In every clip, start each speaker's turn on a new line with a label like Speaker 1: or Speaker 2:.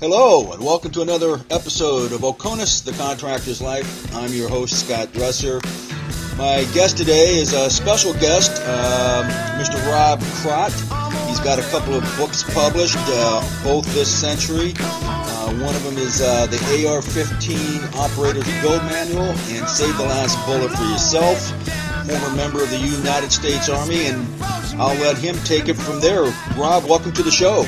Speaker 1: Hello, and welcome to another episode of Oconus, the Contractor's Life. I'm your host, Scott Dresser. My guest today is a special guest, Mr. Rob Krott. He's got a couple of books published, uh, both this century. Uh, one of them is uh, the AR-15 Operator's Build Manual and Save the Last Bullet for Yourself. Former member of the United States Army, and I'll let him take it from there. Rob, welcome to the show.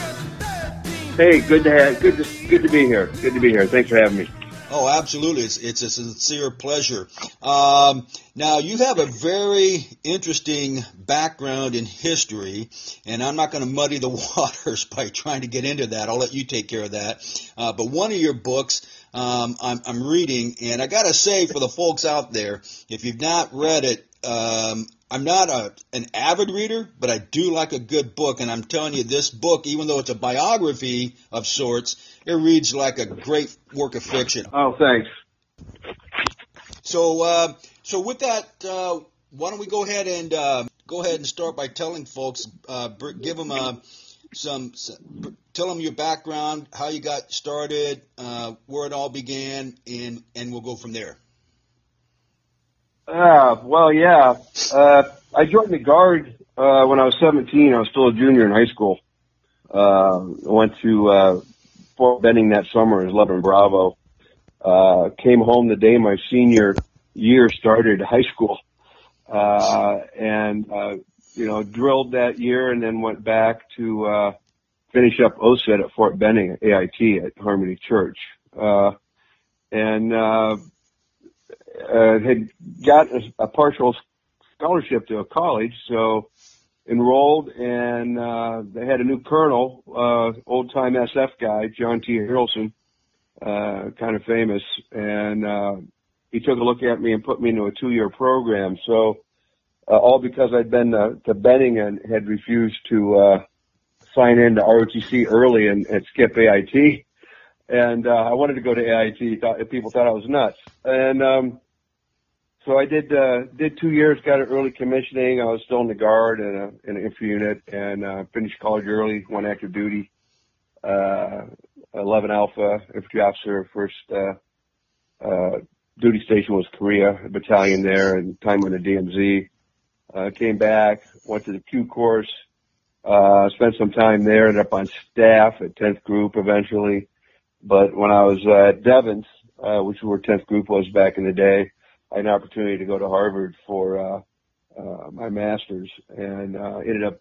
Speaker 2: Hey, good to have, good to good to be here. Good to be here. Thanks for having me.
Speaker 1: Oh, absolutely. It's, it's a sincere pleasure. Um, now, you have a very interesting background in history, and I'm not going to muddy the waters by trying to get into that. I'll let you take care of that. Uh, but one of your books um, I'm, I'm reading, and I got to say for the folks out there, if you've not read it, um, I'm not a, an avid reader, but I do like a good book. And I'm telling you, this book, even though it's a biography of sorts, it reads like a great work of fiction.
Speaker 2: Oh, thanks.
Speaker 1: So, uh, so with that, uh, why don't we go ahead and uh, go ahead and start by telling folks, uh, give them uh, some, some, tell them your background, how you got started, uh, where it all began, and and we'll go from there.
Speaker 2: Uh, well, yeah. Uh, I joined the Guard uh, when I was 17. I was still a junior in high school. Uh, went to uh, Fort Benning that summer as 11 Bravo. Uh, came home the day my senior year started high school. Uh, and, uh, you know, drilled that year and then went back to, uh, finish up OSUT at Fort Benning at AIT at Harmony Church. Uh, and, uh, uh, had got a, a partial scholarship to a college, so enrolled and uh, they had a new colonel, uh, old time SF guy, John T. Harrelson, uh, kind of famous, and uh, he took a look at me and put me into a two year program. So uh, all because I'd been to Benning and had refused to uh, sign in to ROTC early and, and skip AIT. And uh, I wanted to go to AIT. Thought people thought I was nuts. And um, so I did uh, did two years, got an early commissioning. I was still in the guard and a, in an infantry unit, and uh, finished college early. Went active duty, uh, 11 Alpha infantry officer. First uh, uh, duty station was Korea, battalion there, and time on the DMZ. Uh, came back, went to the Q course, uh, spent some time there, ended up on staff at 10th Group eventually. But when I was uh, at Devens, uh, which where 10th Group was back in the day, an opportunity to go to Harvard for uh, uh, my master's, and uh, ended up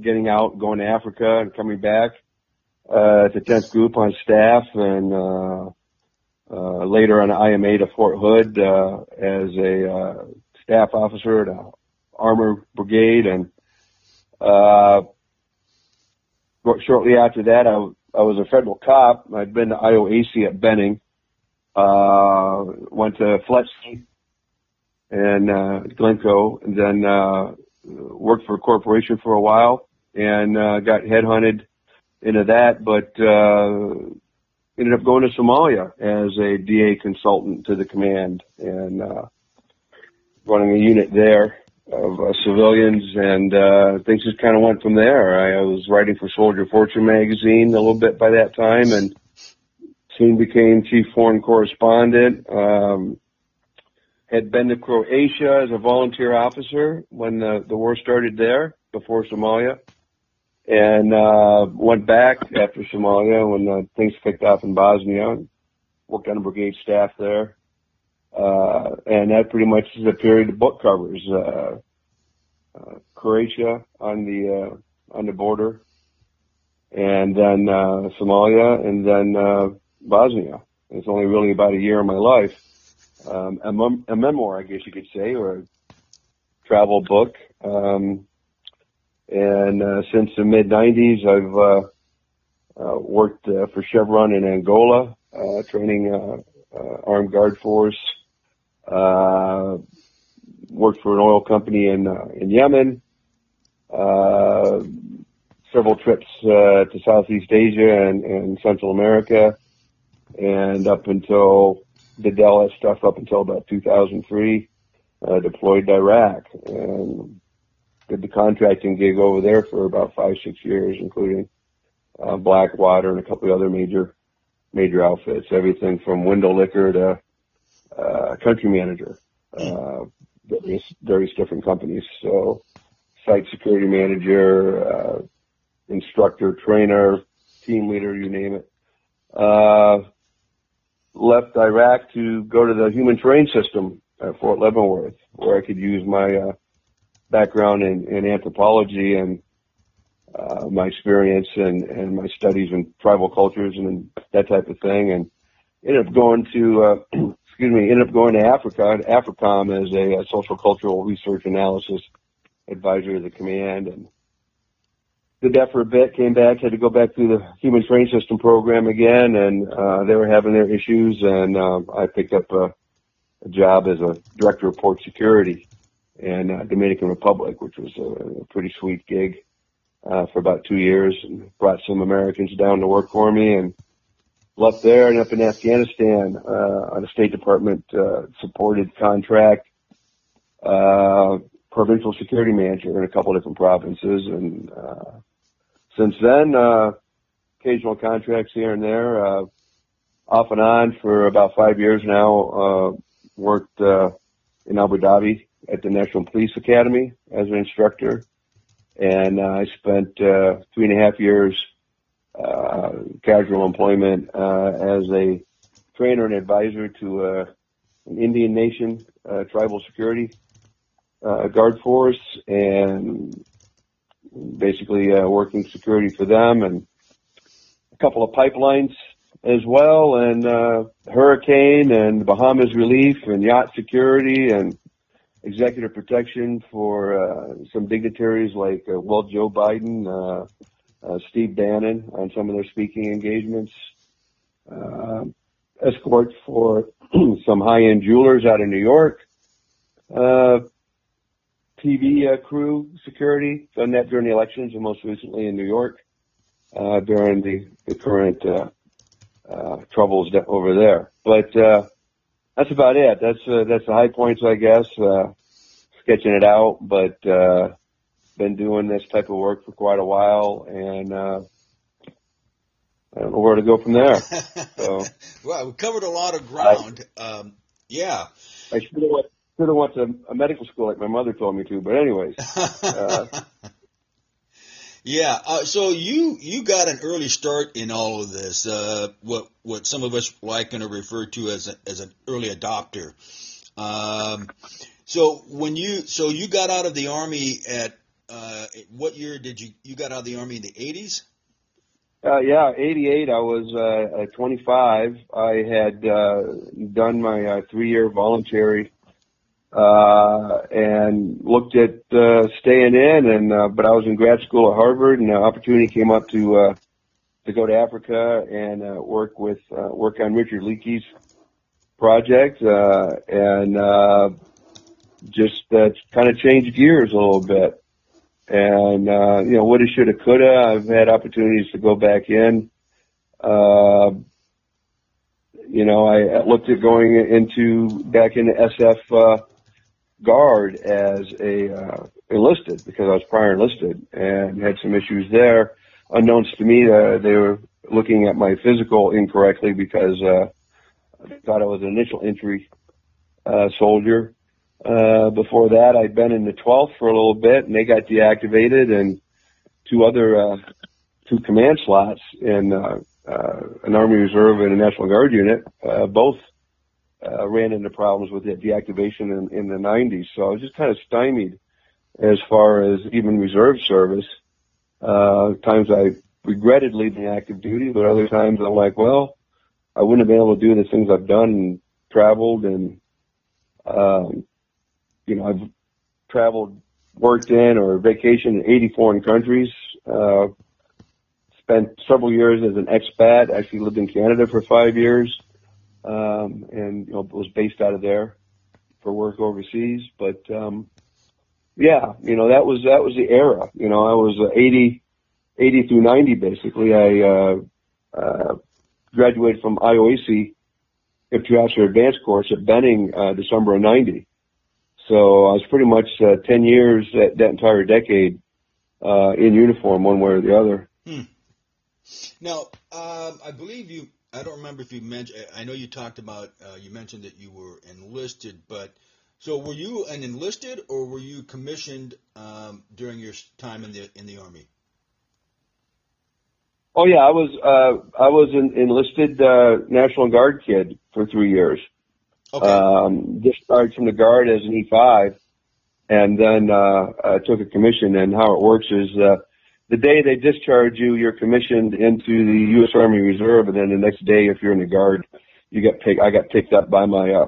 Speaker 2: getting out, going to Africa, and coming back uh, to 10th Group on staff, and uh, uh, later on IMA to Fort Hood uh, as a uh, staff officer at a armor brigade, and uh, shortly after that, I, I was a federal cop. I'd been to IOAC at Benning, uh, went to Fletcher and uh, Glynco, and then uh, worked for a corporation for a while, and uh, got headhunted into that, but uh, ended up going to Somalia as a DA consultant to the command and uh, running a unit there of uh, civilians, and uh, things just kind of went from there. I, I was writing for Soldier Fortune magazine a little bit by that time, and soon became chief foreign correspondent. Um, had been to Croatia as a volunteer officer when the, the war started there before Somalia and uh, went back after Somalia when uh, things kicked off in Bosnia. Worked on a brigade staff there, uh, and that pretty much is the period the book covers. Uh, uh, Croatia on the uh, on the border, and then Somalia, and then Bosnia. It's only really about a year of my life um, a, mem- a memoir, I guess you could say, or a travel book. Um, and uh, since the mid '90s, I've uh, uh, worked uh, for Chevron in Angola, uh, training armed guard force. Uh, worked for an oil company in in Yemen. Uh, several trips uh, to Southeast Asia and, and Central America, and up until did all that stuff up until about 2003. Uh, deployed to Iraq and did the contracting gig over there for about five, six years, including uh, Blackwater and a couple of other major major outfits, everything from window licker to uh, country manager, uh, various, various different companies. So site security manager, uh, instructor, trainer, team leader, you name it. Uh, left Iraq to go to the human terrain system at Fort Leavenworth, where I could use my uh, background in, in anthropology and uh, my experience and, and my studies in tribal cultures and that type of thing, and ended up going to uh, excuse me, ended up going to Africa, AFRICOM as a, a social cultural research analysis advisor to the command, and did that for a bit, came back, had to go back through the human terrain system program again, and uh, they were having their issues, and um, I picked up a, a job as a director of port security in uh, Dominican Republic, which was a, a pretty sweet gig uh, for about two years, and brought some Americans down to work for me, and left there and up in Afghanistan uh, on a State Department uh, supported contract. Uh, provincial security manager in a couple of different provinces, and uh, since then, uh, occasional contracts here and there, uh, off and on for about five years now. Uh, worked uh, in Abu Dhabi at the National Police Academy as an instructor, and uh, I spent uh, three and a half years uh, casual employment uh, as a trainer and advisor to uh, an Indian nation uh, tribal security uh, guard force, and basically uh, working security for them and a couple of pipelines as well and uh, hurricane and Bahamas relief and yacht security and executive protection for uh, some dignitaries like uh, well Joe Biden, uh, uh, Steve Bannon on some of their speaking engagements. Uh, escort for some high-end jewelers out of New York. TV uh, crew security, done that during the elections and most recently in New York uh, during the, the current uh, uh, troubles over there. But uh, that's about it. That's uh, that's the high points, I guess. Uh, sketching it out, but uh, been doing this type of work for quite a while, and uh, I don't know where to go from there. So,
Speaker 1: well, we covered a lot of ground. I, um, yeah.
Speaker 2: I should have went, should have went to a medical school like my mother told me to, but anyways. Uh,
Speaker 1: yeah. Uh, so you you got an early start in all of this. Uh, what what some of us like to refer to as a, as an early adopter. Um, so when you so you got out of the army at uh, what year did you you got out of the army in the eighties?
Speaker 2: Uh, yeah, 88. I was uh, 25. I had uh, done my uh, three-year voluntary uh, and looked at uh, staying in. And uh, but I was in grad school at Harvard, and an opportunity came up to uh, to go to Africa and uh, work with uh, work on Richard Leakey's project, uh, and uh, just uh, kind of changed gears a little bit. And uh, you know, woulda, shoulda, coulda. I've had opportunities to go back in. Uh, you know, I looked at going into back into SF uh, guard as a uh, enlisted because I was prior enlisted and had some issues there. Unknowns to me, uh, they were looking at my physical incorrectly because uh, thought I was an initial entry uh, soldier. Uh, before that, I'd been in the 12th for a little bit, and they got deactivated, and two other uh, two command slots in uh, uh, an Army Reserve and a National Guard unit, uh, both uh, ran into problems with the deactivation in, in the 90s. So I was just kind of stymied as far as even reserve service. Uh, times I regretted leaving active duty, but other times I'm like, well, I wouldn't have been able to do the things I've done and traveled and, um, you know, I've traveled, worked in or vacationed in 80 foreign countries, uh, spent several years as an expat, actually lived in Canada for five years um, and you know was based out of there for work overseas. But um, yeah, you know that was that was the era. You know, I was uh, 80, 80 through 90 basically. I uh, uh, graduated from IOAC Officer Advanced course at Benning uh, December of 90. So I was pretty much uh, 10 years that, that entire decade uh, in uniform, one way or the other.
Speaker 1: Hmm. Now, um, I believe you. I don't remember if you mentioned. I know you talked about. Uh, you mentioned that you were enlisted, but so were you an enlisted or were you commissioned um, during your time in the in the army?
Speaker 2: Oh yeah, I was uh, I was an enlisted uh, National Guard kid for three years.
Speaker 1: Okay.
Speaker 2: Um, discharged from the Guard as an E5, and then uh, uh, took a commission. And how it works is uh, the day they discharge you, you're commissioned into the U.S. Army Reserve, and then the next day, if you're in the Guard, you get picked. I got picked up by my uh,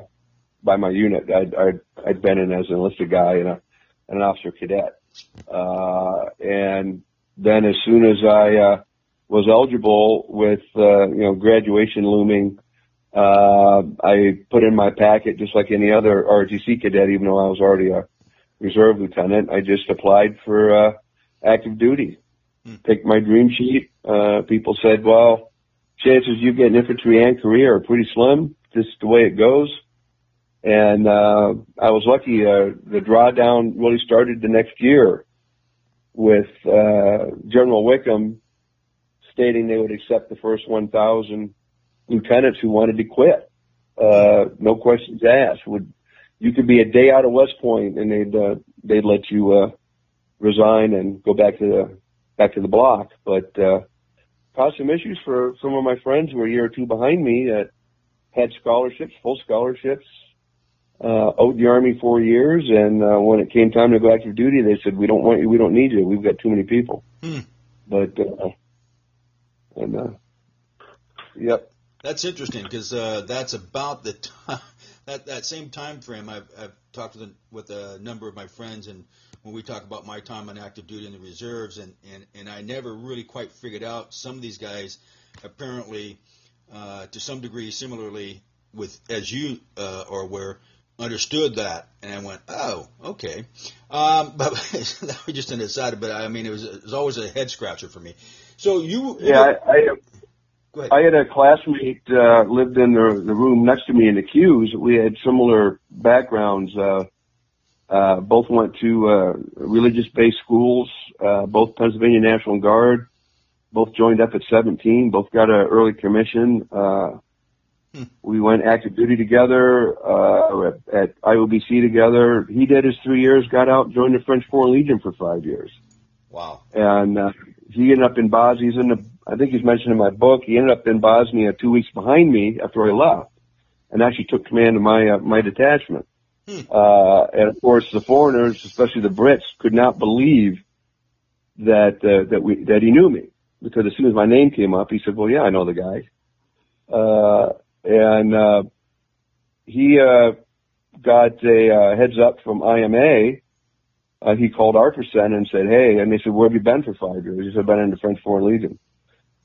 Speaker 2: by my unit. I'd, I'd I'd been in as an enlisted guy and a and an officer cadet, uh, and then as soon as I uh, was eligible with uh, you know graduation looming. Uh, I put in my packet just like any other ROTC cadet, even though I was already a reserve lieutenant. I just applied for uh, active duty.
Speaker 1: Hmm.
Speaker 2: Picked my dream sheet. Uh, people said, "Well, chances you get an infantry and career are pretty slim. Just the way it goes." And uh, I was lucky. Uh, the drawdown really started the next year with uh, General Wickham stating they would accept the first 1,000 lieutenants who wanted to quit. Uh, no questions asked. Would you could be a day out of West Point and they'd uh, they'd let you uh, resign and go back to the back to the block. But uh, caused some issues for some of my friends who were a year or two behind me that had scholarships, full scholarships, uh, owed the army four years, and uh, when it came time to go active duty, they said, "We don't want you. We don't need you. We've got too many people."
Speaker 1: Hmm.
Speaker 2: But uh, and uh, yep,
Speaker 1: That's interesting because uh, that's about the time that that same time frame. I've, I've talked with a, with a number of my friends, and when we talk about my time on active duty in the reserves, and and and I never really quite figured out some of these guys apparently uh, to some degree similarly with as you uh, are aware understood that and I went oh okay um, but that was just an aside but I mean it was, it was always a head scratcher for me so you,
Speaker 2: yeah. I, I I had a classmate uh, lived in the the room next to me in the queues. We had similar backgrounds. Uh, uh, both went to uh, religious-based schools. Uh, both Pennsylvania National Guard. Both joined up at 17. Both got an early commission. Uh,
Speaker 1: Hmm.
Speaker 2: we went active duty together uh, at, at IOBC together. He did his three years, got out, joined the French Foreign Legion for five years
Speaker 1: wow
Speaker 2: and uh, he ended up in Bosnia. He's in the, I think he's mentioned in my book. He ended up in Bosnia two weeks behind me after I left, and actually took command of my uh, my detachment.
Speaker 1: Hmm.
Speaker 2: Uh, and of course, the foreigners, especially the Brits, could not believe that uh, that we that he knew me. Because as soon as my name came up, he said, "Well, yeah, I know the guy," uh, and uh, he uh, got a uh, heads up from IMA uh, he called ARPERCEN and said, "Hey," and they said, "Where have you been for five years?" He said, "I've been in the French Foreign Legion,"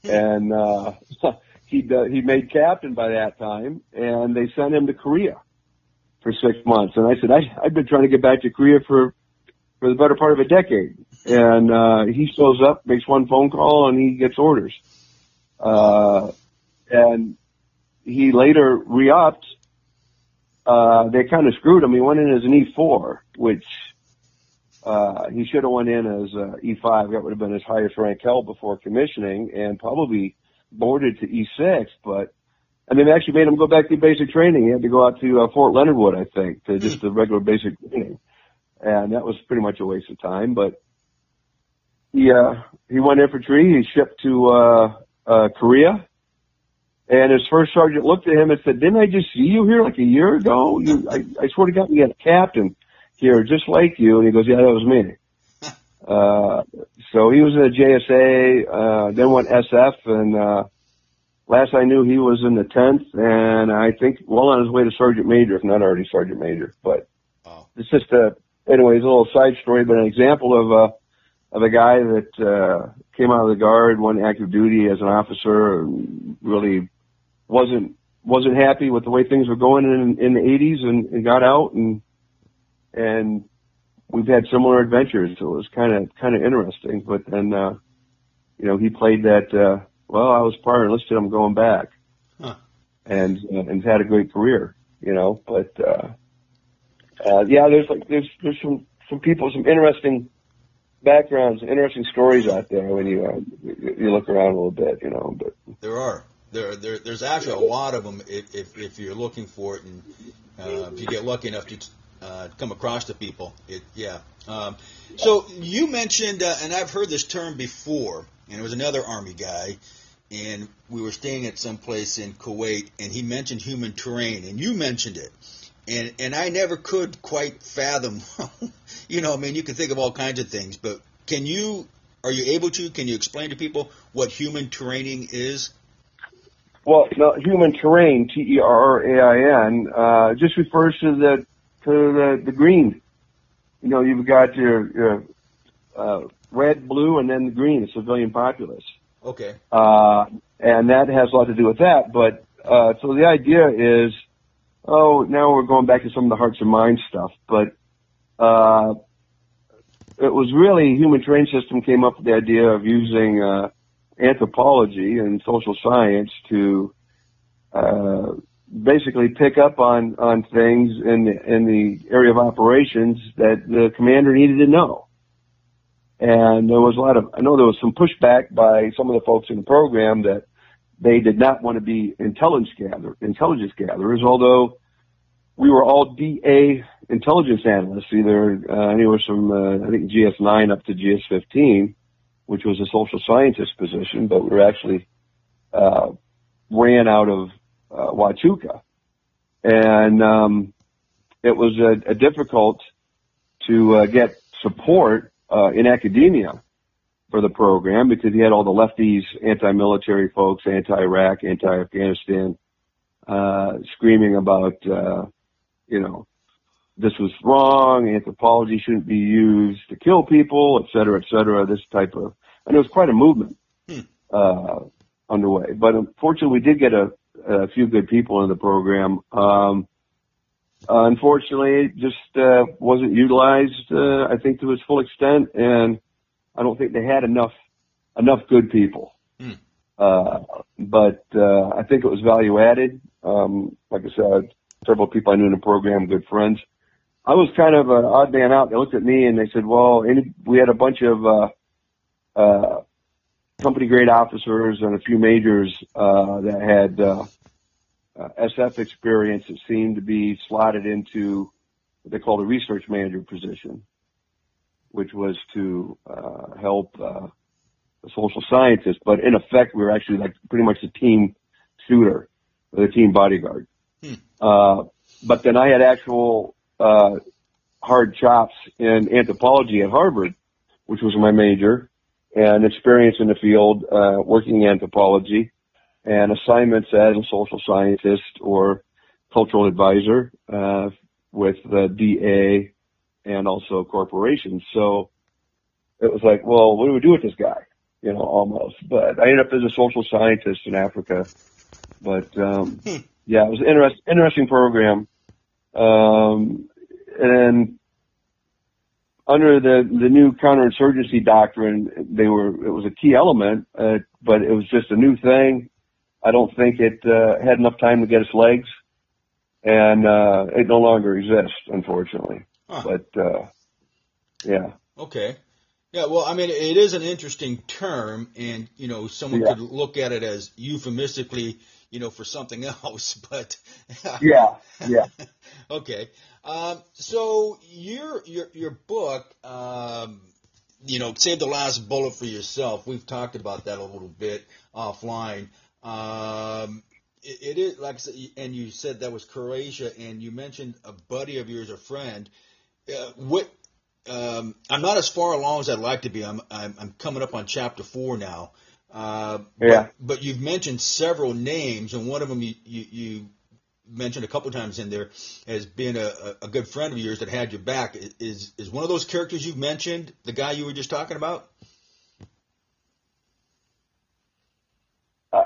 Speaker 2: and uh, he uh, he made captain by that time, and they sent him to Korea for six months. And I said, I, "I've been trying to get back to Korea for for the better part of a decade," and uh, he shows up, makes one phone call, and he gets orders. Uh, and he later re-upped. Uh, they kind of screwed him. He went in as an E4, which uh, he should have went in as uh, E5. That would have been his highest rank held before commissioning, and probably boarded to E6. But and they actually made him go back to basic training. He had to go out to uh, Fort Leonard Wood, I think, to just the regular basic training, and that was pretty much a waste of time. But he uh, he went infantry. He shipped to uh, uh, Korea. And his first sergeant looked at him and said, "Didn't I just see you here like a year ago? You, I, I swear to God, we had a captain here just like you." And he goes, "Yeah, that was me." Uh, so he was in the JSA, uh, then went SF, and uh, last I knew, he was in the 10th, and I think well on his way to sergeant major, if not already sergeant major. But
Speaker 1: Oh.
Speaker 2: it's just a, anyways, a little side story, but an example of a of a guy that uh, came out of the guard, went active duty as an officer, and really wasn't wasn't happy with the way things were going in in the 80s, and, and got out and and we've had similar adventures. So it was kind of kind of interesting. But then, uh, you know, he played that. Uh, well, I was prior enlisted. I'm going back,
Speaker 1: Huh.
Speaker 2: and uh, and had a great career. You know, but uh, uh, yeah, there's like there's there's some some people some interesting backgrounds, interesting stories out there when you uh, you look around a little bit, you know. But
Speaker 1: there are there, there there's actually a lot of them if if, if you're looking for it, and uh, if you get lucky enough to uh, come across the people, it yeah. Um, so you mentioned, uh, and I've heard this term before, and it was another army guy, and we were staying at some place in Kuwait, and he mentioned human terrain, and you mentioned it, and and I never could quite fathom. you know, I mean, you can think of all kinds of things, but can you? Are you able to? Can you explain to people what human terraining is?
Speaker 2: Well, no, human terrain, T-E-R-R-A-I-N, uh, just refers to the to the, the green. You know, you've got your, your uh, red, blue, and then the green, the civilian populace.
Speaker 1: Okay.
Speaker 2: Uh, and that has a lot to do with that. But uh, so the idea is, oh, now we're going back to some of the hearts and minds stuff. But uh, it was really human terrain system came up with the idea of using uh, anthropology and social science to uh, basically pick up on on things in the, in the area of operations that the commander needed to know. And there was a lot of I know there was some pushback by some of the folks in the program that they did not want to be intelligence gather intelligence gatherers, although we were all DA intelligence analysts, either uh, anywhere from uh, I think GS9 up to GS15 which was a social scientist position, but we were actually uh, ran out of uh, Huachuca, and um, it was a difficult to uh, get support uh, in academia for the program because he had all the lefties, anti-military folks, anti-Iraq, anti-Afghanistan, uh, screaming about, uh, you know, this was wrong, anthropology shouldn't be used to kill people, et cetera, et cetera, this type of, and it was quite a movement, hmm. uh, underway. But unfortunately, we did get a, a few good people in the program. Um, uh, unfortunately, it just, uh, wasn't utilized, uh, I think to its full extent, and I don't think they had enough, enough good people. Hmm. Uh, but, uh, I think it was value added. Um, like I said, several people I knew in the program, good friends. I was kind of an odd man out. They looked at me and they said, well, any, we had a bunch of, uh, uh, company grade officers and a few majors, uh, that had, uh, uh, SF experience that seemed to be slotted into what they call the research manager position, which was to, uh, help, uh, the social scientists. But in effect, we were actually like pretty much the team shooter, or the team bodyguard. Hmm. Uh, but then I had actual uh, hard chops in anthropology at Harvard, which was my major, and experience in the field uh, working in anthropology, and assignments as a social scientist or cultural advisor uh, with the DA and also corporations. So it was like, well, what do we do with this guy? You know, almost. But I ended up as a social scientist in Africa. But um, hmm. yeah, it was an interest, interesting program. Um, and under the the new counterinsurgency doctrine, they were it was a key element, uh, but it was just a new thing. I don't think it uh, had enough time to get its legs, and uh, it no longer exists, unfortunately. Huh. But uh, yeah.
Speaker 1: Okay. Yeah, well, I mean, it is an interesting term, and you know, someone yeah. could look at it as euphemistically, you know, for something else. But
Speaker 2: yeah, yeah.
Speaker 1: okay. Um, so your your your book, um, you know, save the last bullet for yourself. We've talked about that a little bit offline. Um, it, it is like I said, and you said that was Croatia, and you mentioned a buddy of yours, a friend. Uh, what? Um, I'm not as far along as I'd like to be. I'm I'm, I'm coming up on chapter four now. Uh,
Speaker 2: yeah.
Speaker 1: But, but, you've mentioned several names, and one of them you, you, you mentioned a couple times in there has been a, a good friend of yours that had your back. Is is one of those characters you've mentioned the guy you were just talking about?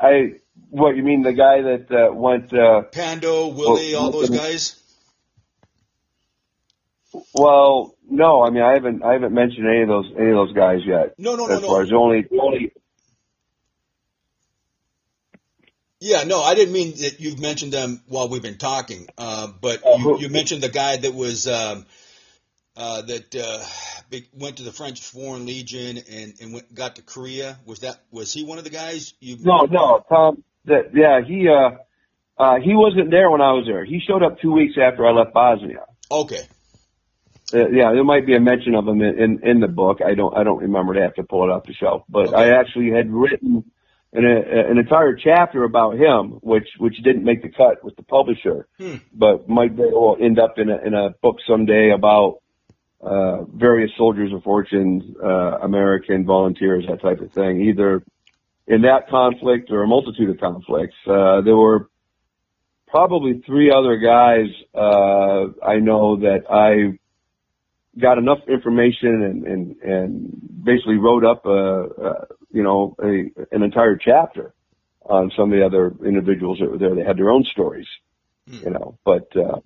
Speaker 2: I what you mean the guy that uh, went uh,
Speaker 1: Pando, Willie, well, all those guys.
Speaker 2: Well, no, I mean I haven't I haven't mentioned any of those any of those guys yet.
Speaker 1: No, no, no,
Speaker 2: as no. Far as only only
Speaker 1: Yeah, no, I didn't mean that you've mentioned them while we've been talking, uh, but you, you, mentioned the guy that was um, uh, that uh, went to the French Foreign Legion and, and went, got to Korea. Was that was he one of the guys you?
Speaker 2: No, no, Tom. That yeah, he uh, uh, he wasn't there when I was there. He showed up two weeks after I left Bosnia.
Speaker 1: Okay.
Speaker 2: Uh, yeah, there might be a mention of him in, in in the book. I don't I don't remember. to have to pull it off the shelf. But
Speaker 1: Okay.
Speaker 2: I actually had written an a, an entire chapter about him, which which didn't make the cut with the publisher,
Speaker 1: Hmm.
Speaker 2: but might very well end up in a in a book someday about uh, various soldiers of fortune, uh, American volunteers, that type of thing. Either in that conflict or a multitude of conflicts. Uh, there were probably three other guys uh, I know that I got enough information and and, and basically wrote up a, a you know a, an entire chapter on some of the other individuals that were there. They had their own stories,
Speaker 1: Hmm.
Speaker 2: you know. But uh,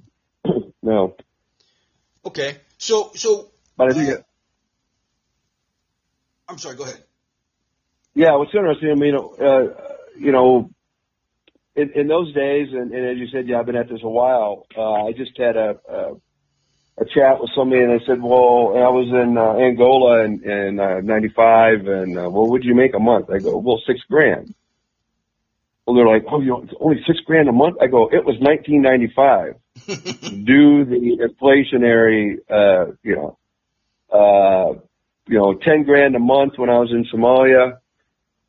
Speaker 2: no,
Speaker 1: Okay. So so
Speaker 2: but I think
Speaker 1: Uh,
Speaker 2: it,
Speaker 1: I'm sorry. Go ahead.
Speaker 2: yeah, what's interesting. I mean, uh, you know. In, in those days, and, and as you said, yeah, I've been at this a while. Uh, I just had a, a a chat with somebody and I said, well, I was in uh, Angola in, in uh, 95 and, uh, well, what'd you make a month? I go, well, six grand. Well, they're like, oh, you know, it's only six grand a month? I go, it was 1995. Do the inflationary, uh, you know, uh, you know, 10 grand a month when I was in Somalia,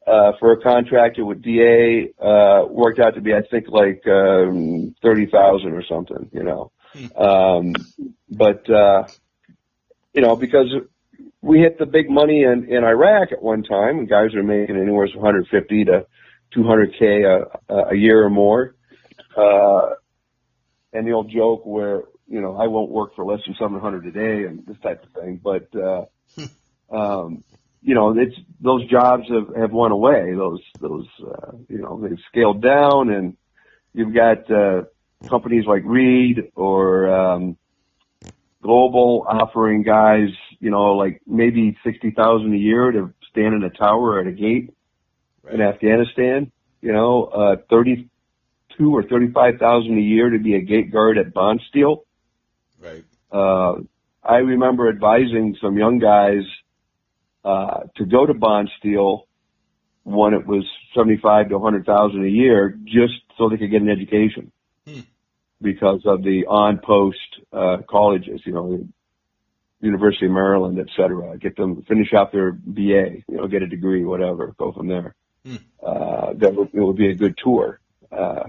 Speaker 2: uh, for a contractor with DA, uh, worked out to be, I think, like, um, 30,000 or something, you know. Um, but, uh, you know, because we hit the big money in, in Iraq at one time and guys are making anywhere from 150 to 200k a, a year or more. Uh, and the old joke where, you know, I won't work for less than 700 a day and this type of thing. But, uh, um, you know, it's, those jobs have, have went away. Those, those, uh, you know, they've scaled down and you've got, uh, companies like Reed or, um, Global offering guys, you know, like maybe 60,000 a year to stand in a tower at a gate in Afghanistan, you know, uh, 32 or 35,000 a year to be a gate guard at Bondsteel.
Speaker 1: Right.
Speaker 2: Uh, I remember advising some young guys, uh, to go to Bondsteel when it was 75 to 100,000 a year just so they could get an education
Speaker 1: Hmm.
Speaker 2: because of the on post, uh, colleges, you know, University of Maryland, et cetera, get them finish out their BA, you know, get a degree, whatever, go from there.
Speaker 1: Hmm.
Speaker 2: Uh, that would, it would be a good tour. Uh,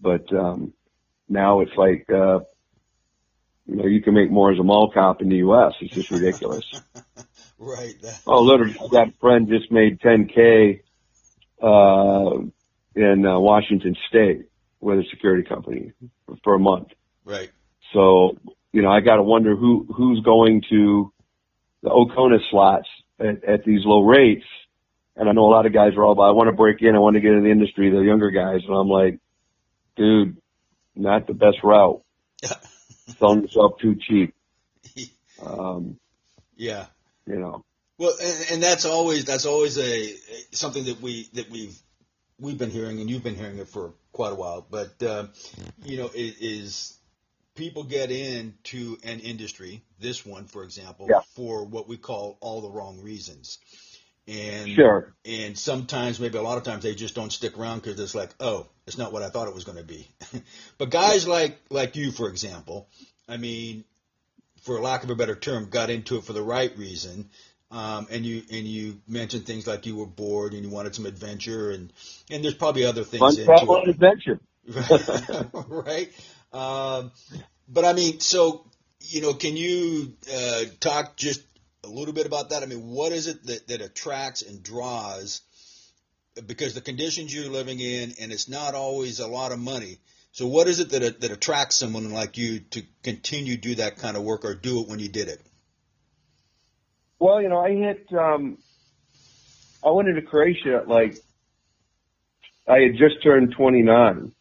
Speaker 2: but, um, now it's like, uh, you know, you can make more as a mall cop in the U.S. It's just ridiculous.
Speaker 1: Right. That,
Speaker 2: oh, literally, a friend just made 10K, uh, in uh, Washington State with a security company for a month.
Speaker 1: right.
Speaker 2: So, you know, I got to wonder who, who's going to the Oconus slots at, at these low rates. And I know a lot of guys are all about, I want to break in. I want to get in the industry, the younger guys. And I'm like, dude, not the best route. Selling yourself too cheap. Um,
Speaker 1: yeah.
Speaker 2: you know,
Speaker 1: Well, and, and that's always that's always a something that we that we've we've been hearing, and you've been hearing it for quite a while. But uh, you know, it is people get into an industry, this one, for example,
Speaker 2: Yeah.
Speaker 1: for what we call all the wrong reasons. And
Speaker 2: sure.
Speaker 1: and sometimes, maybe a lot of times, they just don't stick around because it's like, oh, it's not what I thought it was going to be. but guys like like you, for example, I mean, for lack of a better term, got into it for the right reason. Um, and you and you mentioned things like you were bored and you wanted some adventure, and and there's probably other things
Speaker 2: Fun
Speaker 1: into
Speaker 2: travel and adventure.
Speaker 1: right? Um, but I mean, so you know, can you uh, talk just a little bit about that? I mean, what is it that, that attracts and draws? Because the conditions you're living in, and it's not always a lot of money. So, what is it that that attracts someone like you to continue do that kind of work, or do it when you did it?
Speaker 2: Well, you know, I hit, um, I went into Croatia at like, I had just turned 29.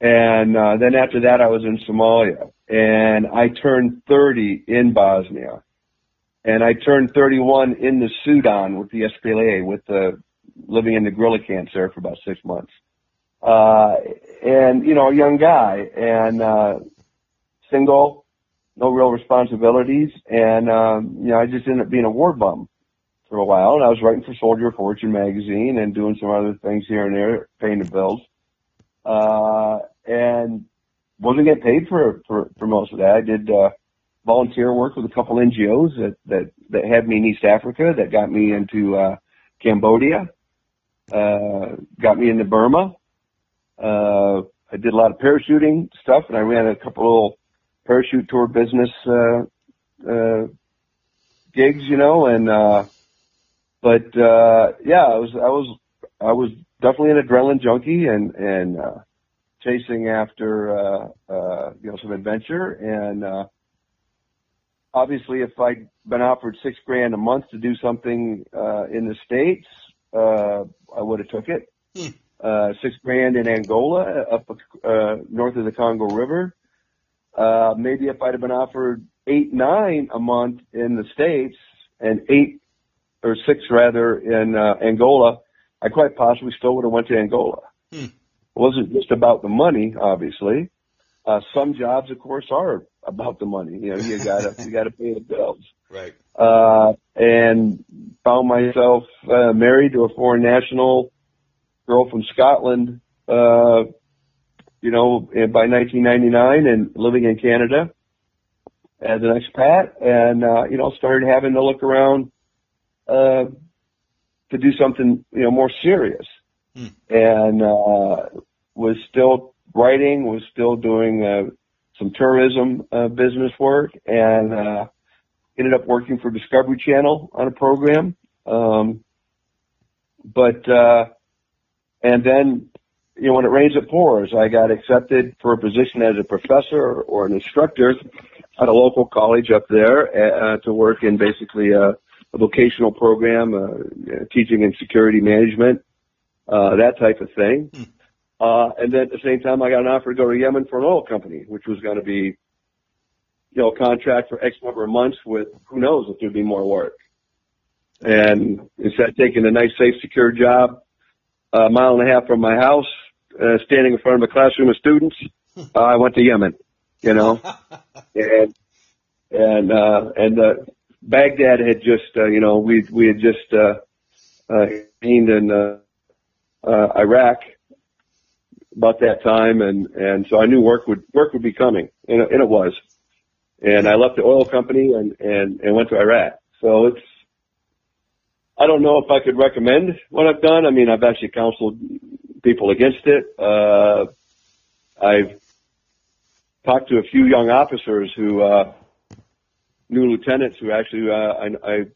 Speaker 2: And, uh, then after that I was in Somalia and I turned 30 in Bosnia and I turned 31 in the Sudan with the SPLA with the living in the guerrilla camps there for about six months. Uh, and, you know, a young guy and, uh, single, no real responsibilities, and um, you know, I just ended up being a war bum for a while. And I was writing for Soldier Fortune magazine and doing some other things here and there, paying the bills, uh, and wasn't getting paid for for for most of that. I did uh, volunteer work with a couple NGOs that that that had me in East Africa, that got me into uh, Cambodia, uh, got me into Burma. Uh, I did a lot of parachuting stuff, and I ran a couple little parachute tour business uh, uh, gigs, you know, and uh, but uh, yeah, I was I was I was definitely an adrenaline junkie and and uh, chasing after uh, uh, you know some adventure and uh, obviously if I'd been offered six grand a month to do something uh, in the states, uh, I would have took it. Hmm. Uh, six grand in Angola, up uh, north of the Congo River. Uh, maybe if I'd have been offered eight, nine a month in the States and eight or six rather in uh, Angola, I quite possibly still would have went to Angola. Hmm. It wasn't just about the money, obviously. Uh, some jobs, of course, are about the money. You know, you gotta, you gotta pay the bills.
Speaker 1: Right.
Speaker 2: Uh, and found myself, uh, married to a foreign national girl from Scotland, uh, you know, by 1999 and living in Canada as an expat and, uh, you know, started having to look around, uh, to do something, you know, more serious. Hmm. And, uh, was still writing, was still doing, uh, some tourism, uh, business work and, uh, ended up working for Discovery Channel on a program. Um, but, uh, and then you know, when it rains, it pours. I got accepted for a position as a professor or an instructor at a local college up there uh, to work in basically a, a vocational program, uh, teaching in security management, uh, that type of thing. Hmm. Uh, and then at the same time, I got an offer to go to Yemen for an oil company, which was going to be, you know, contract for X number of months with who knows if there'd be more work. And instead of taking a nice, safe, secure job, a mile and a half from my house, uh, standing in front of a classroom of students. Uh, I went to Yemen, you know, and and uh, and uh, Baghdad had just uh, you know we we had just uh, uh, in uh, uh, Iraq about that time, and and so I knew work would work would be coming, and, and it was. And I left the oil company and and and went to Iraq. So it's I don't know if I could recommend what I've done. I mean, I've actually counseled people against it. Uh, I've talked to a few young officers who, uh, new lieutenants who actually, uh, I, I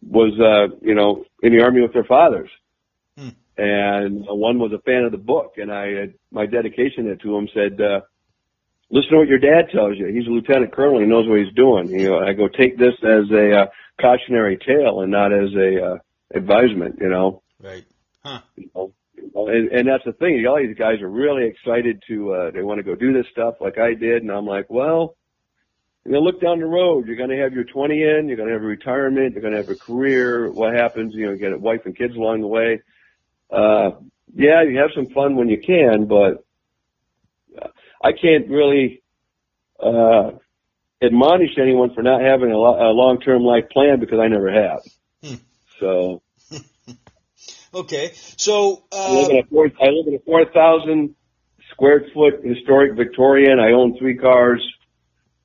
Speaker 2: was, uh, you know, in the army with their fathers. Hmm. And one was a fan of the book and I had my dedication to him said, uh, listen to what your dad tells you. He's a lieutenant colonel. He knows what he's doing. You know, I go take this as a, uh, cautionary tale and not as a, uh, advisement, you know.
Speaker 1: Right. Huh.
Speaker 2: You know, and, and that's the thing. All these guys are really excited to, uh, they want to go do this stuff like I did. And I'm like, well, you know, look down the road. You're going to have your 20 in. You're going to have a retirement. You're going to have a career. What happens? You know, you get a wife and kids along the way. Uh, yeah, you have some fun when you can, but I can't really, uh, admonish anyone for not having a, lo- a long-term life plan because I never have. Hmm. So
Speaker 1: Okay, so uh, I
Speaker 2: live in a four, I live in a four thousand square foot historic Victorian. I own three cars,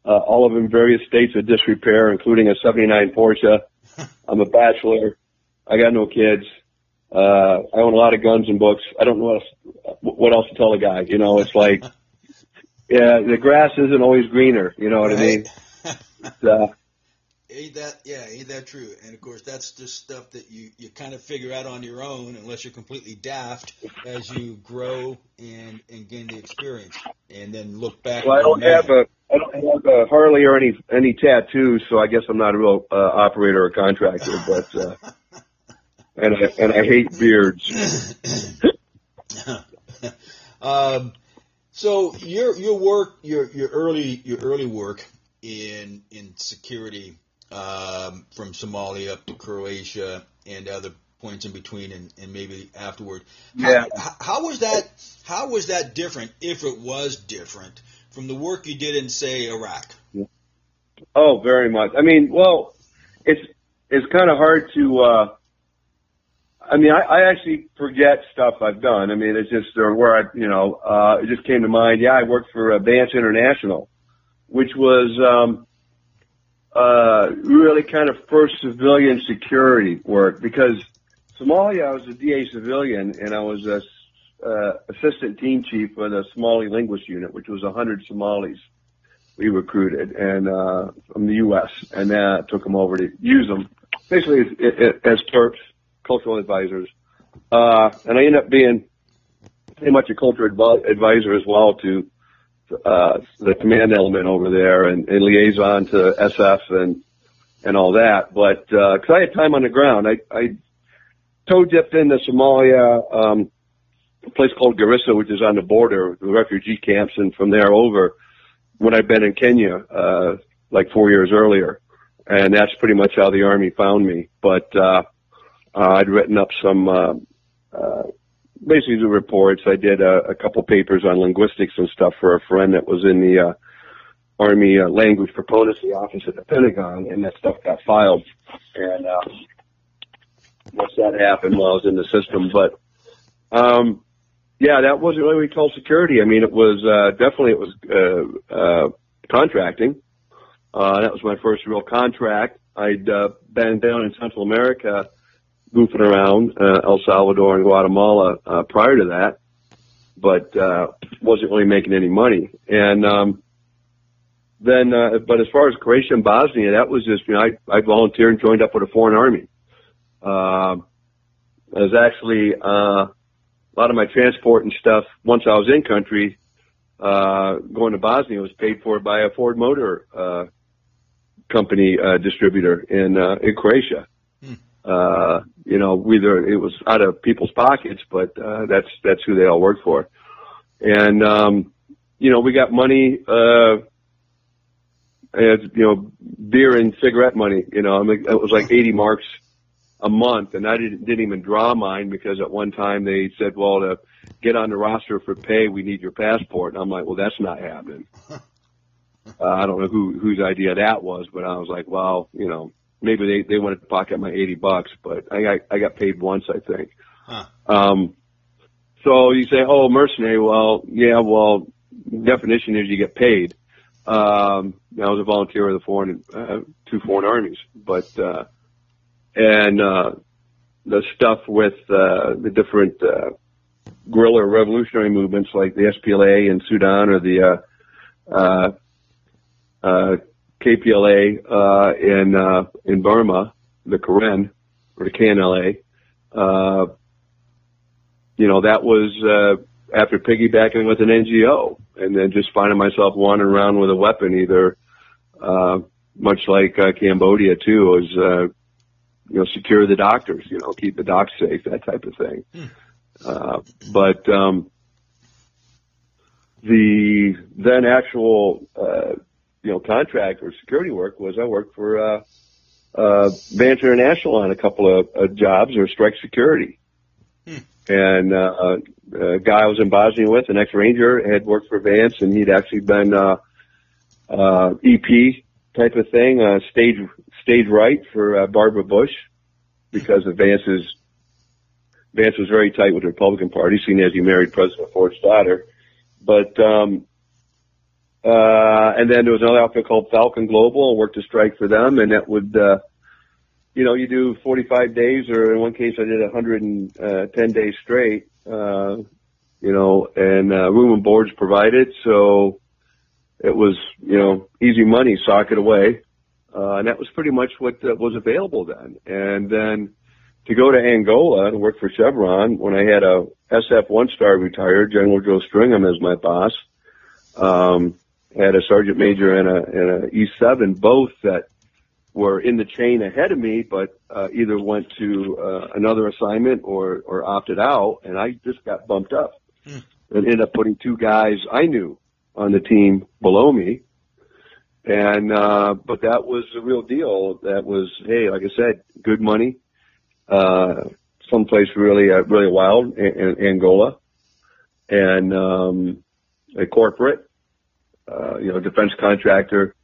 Speaker 2: uh, all of them in various states of disrepair, including a '79 Porsche. I'm a bachelor. I got no kids. Uh, I own a lot of guns and books. I don't know what else, what else to tell a guy. You know, it's like, yeah, the grass isn't always greener. You know what right. I mean? uh,
Speaker 1: Ain't that yeah? Ain't that true? And of course, that's just stuff that you you kind of figure out on your own, unless you're completely daft as you grow and and gain the experience, and then look back.
Speaker 2: Well, I don't have a I don't have a Harley or any any tattoos, so I guess I'm not a real uh, operator or contractor. But uh, and I and I hate beards.
Speaker 1: um, so your your work, your your early your early work in in security um, from Somalia up to Croatia and other points in between and, and maybe afterward.
Speaker 2: Yeah.
Speaker 1: How, how, was that? How was that different, if it was different, from the work you did in say Iraq?
Speaker 2: Oh, very much. I mean, well, it's it's kind of hard to. uh I mean, I, I actually forget stuff I've done. I mean, it's just or where I, you know, uh, it just came to mind. Yeah, I worked for uh, Vance International, which was um, uh, really kind of first civilian security work because Somalia, I was a DA civilian and I was a uh, assistant team chief for the Somali linguist unit, which was 100 Somalis we recruited and uh, from the U.S. and then took them over to use them basically as, as Turks, cultural advisors. Uh, and I ended up being pretty much a cultural adv- advisor as well to uh, the command element over there and, and liaison to SF and and all that. But because uh, I had time on the ground, I, I toe dipped into Somalia, um, a place called Garissa, which is on the border, the refugee camps, and from there over when I'd been in Kenya, uh, like four years earlier. And that's pretty much how the Army found me. But, uh, uh, I'd written up some, uh, uh, basically the reports. I did a, a couple papers on linguistics and stuff for a friend that was in the, uh, Army uh, Language Proponency Office at the Pentagon, and that stuff got filed. And uh, once that happened, well, I was in the system. But um, yeah, that wasn't really what we called security. I mean, it was uh, definitely it was uh, uh, contracting. Uh, that was my first real contract. I'd uh, been down in Central America, goofing around uh, El Salvador and Guatemala uh, prior to that, but uh, wasn't really making any money. And um, then, uh, but as far as Croatia and Bosnia, that was just you know I I volunteered and joined up with a foreign army. Uh, I was actually uh, a lot of my transport and stuff once I was in country, uh, going to Bosnia was paid for by a Ford Motor, uh, company, uh, distributor in, uh, in Croatia. Uh, you know, whether it was out of people's pockets, but, uh, that's, that's who they all worked for. And, um, you know, we got money, uh, and, you know, beer and cigarette money, you know, I mean, it was like 80 marks a month, and I didn't didn't even draw mine because at one time they said, "Well, to get on the roster for pay, we need your passport." And I'm like, "Well, that's not happening." uh, I don't know who whose idea that was, but I was like, "Well, you know, maybe they they wanted to pocket my 80 bucks, but I got I got paid once, I think." Huh. Um, so you say, "Oh, mercenary." Well, yeah. Well, definition is you get paid. Um, I was a volunteer with the foreign uh, two foreign armies, but uh, and uh, the stuff with uh, the different uh, guerrilla revolutionary movements like the SPLA in Sudan or the uh, uh, uh, KPLA uh, in uh, in Burma, the Karen or the KNLA. Uh, you know, that was uh, after piggybacking with an NGO, and then just finding myself wandering around with a weapon, either uh, much like uh, Cambodia too, was uh, you know, secure the doctors, you know, keep the docs safe, that type of thing. Hmm. Uh, but, um, the then actual, uh, you know, contract or security work was I worked for, uh, uh, Vance International on a couple of uh, jobs or strike security. Hmm. And, uh, a guy I was in Bosnia with, an ex-ranger, had worked for Vance and he'd actually been, uh, uh, EP type of thing, uh, stage stage right for uh, Barbara Bush because of Vance's Vance was very tight with the Republican Party, seeing as he married President Ford's daughter. But um, uh, and then there was another outfit called Falcon Global. I worked a strike for them, and that would, uh, you know, you do 45 days, or in one case I did 110 uh, days straight. Uh, you know, and uh, room and boards provided, so it was, you know, easy money, sock it away. Uh, and that was pretty much what uh, was available then. And then to go to Angola and work for Chevron when I had a SF one star retired, General Joe Stringham as my boss, um, had a sergeant major and a, and a E7, both that were in the chain ahead of me, but uh, either went to uh, another assignment or, or opted out, and I just got bumped up hmm. and ended up putting two guys I knew on the team below me and, uh, but that was the real deal. That was, hey, like I said, good money, uh, someplace really, uh, really wild in, in Angola and, um, a corporate, uh, you know, defense contractor,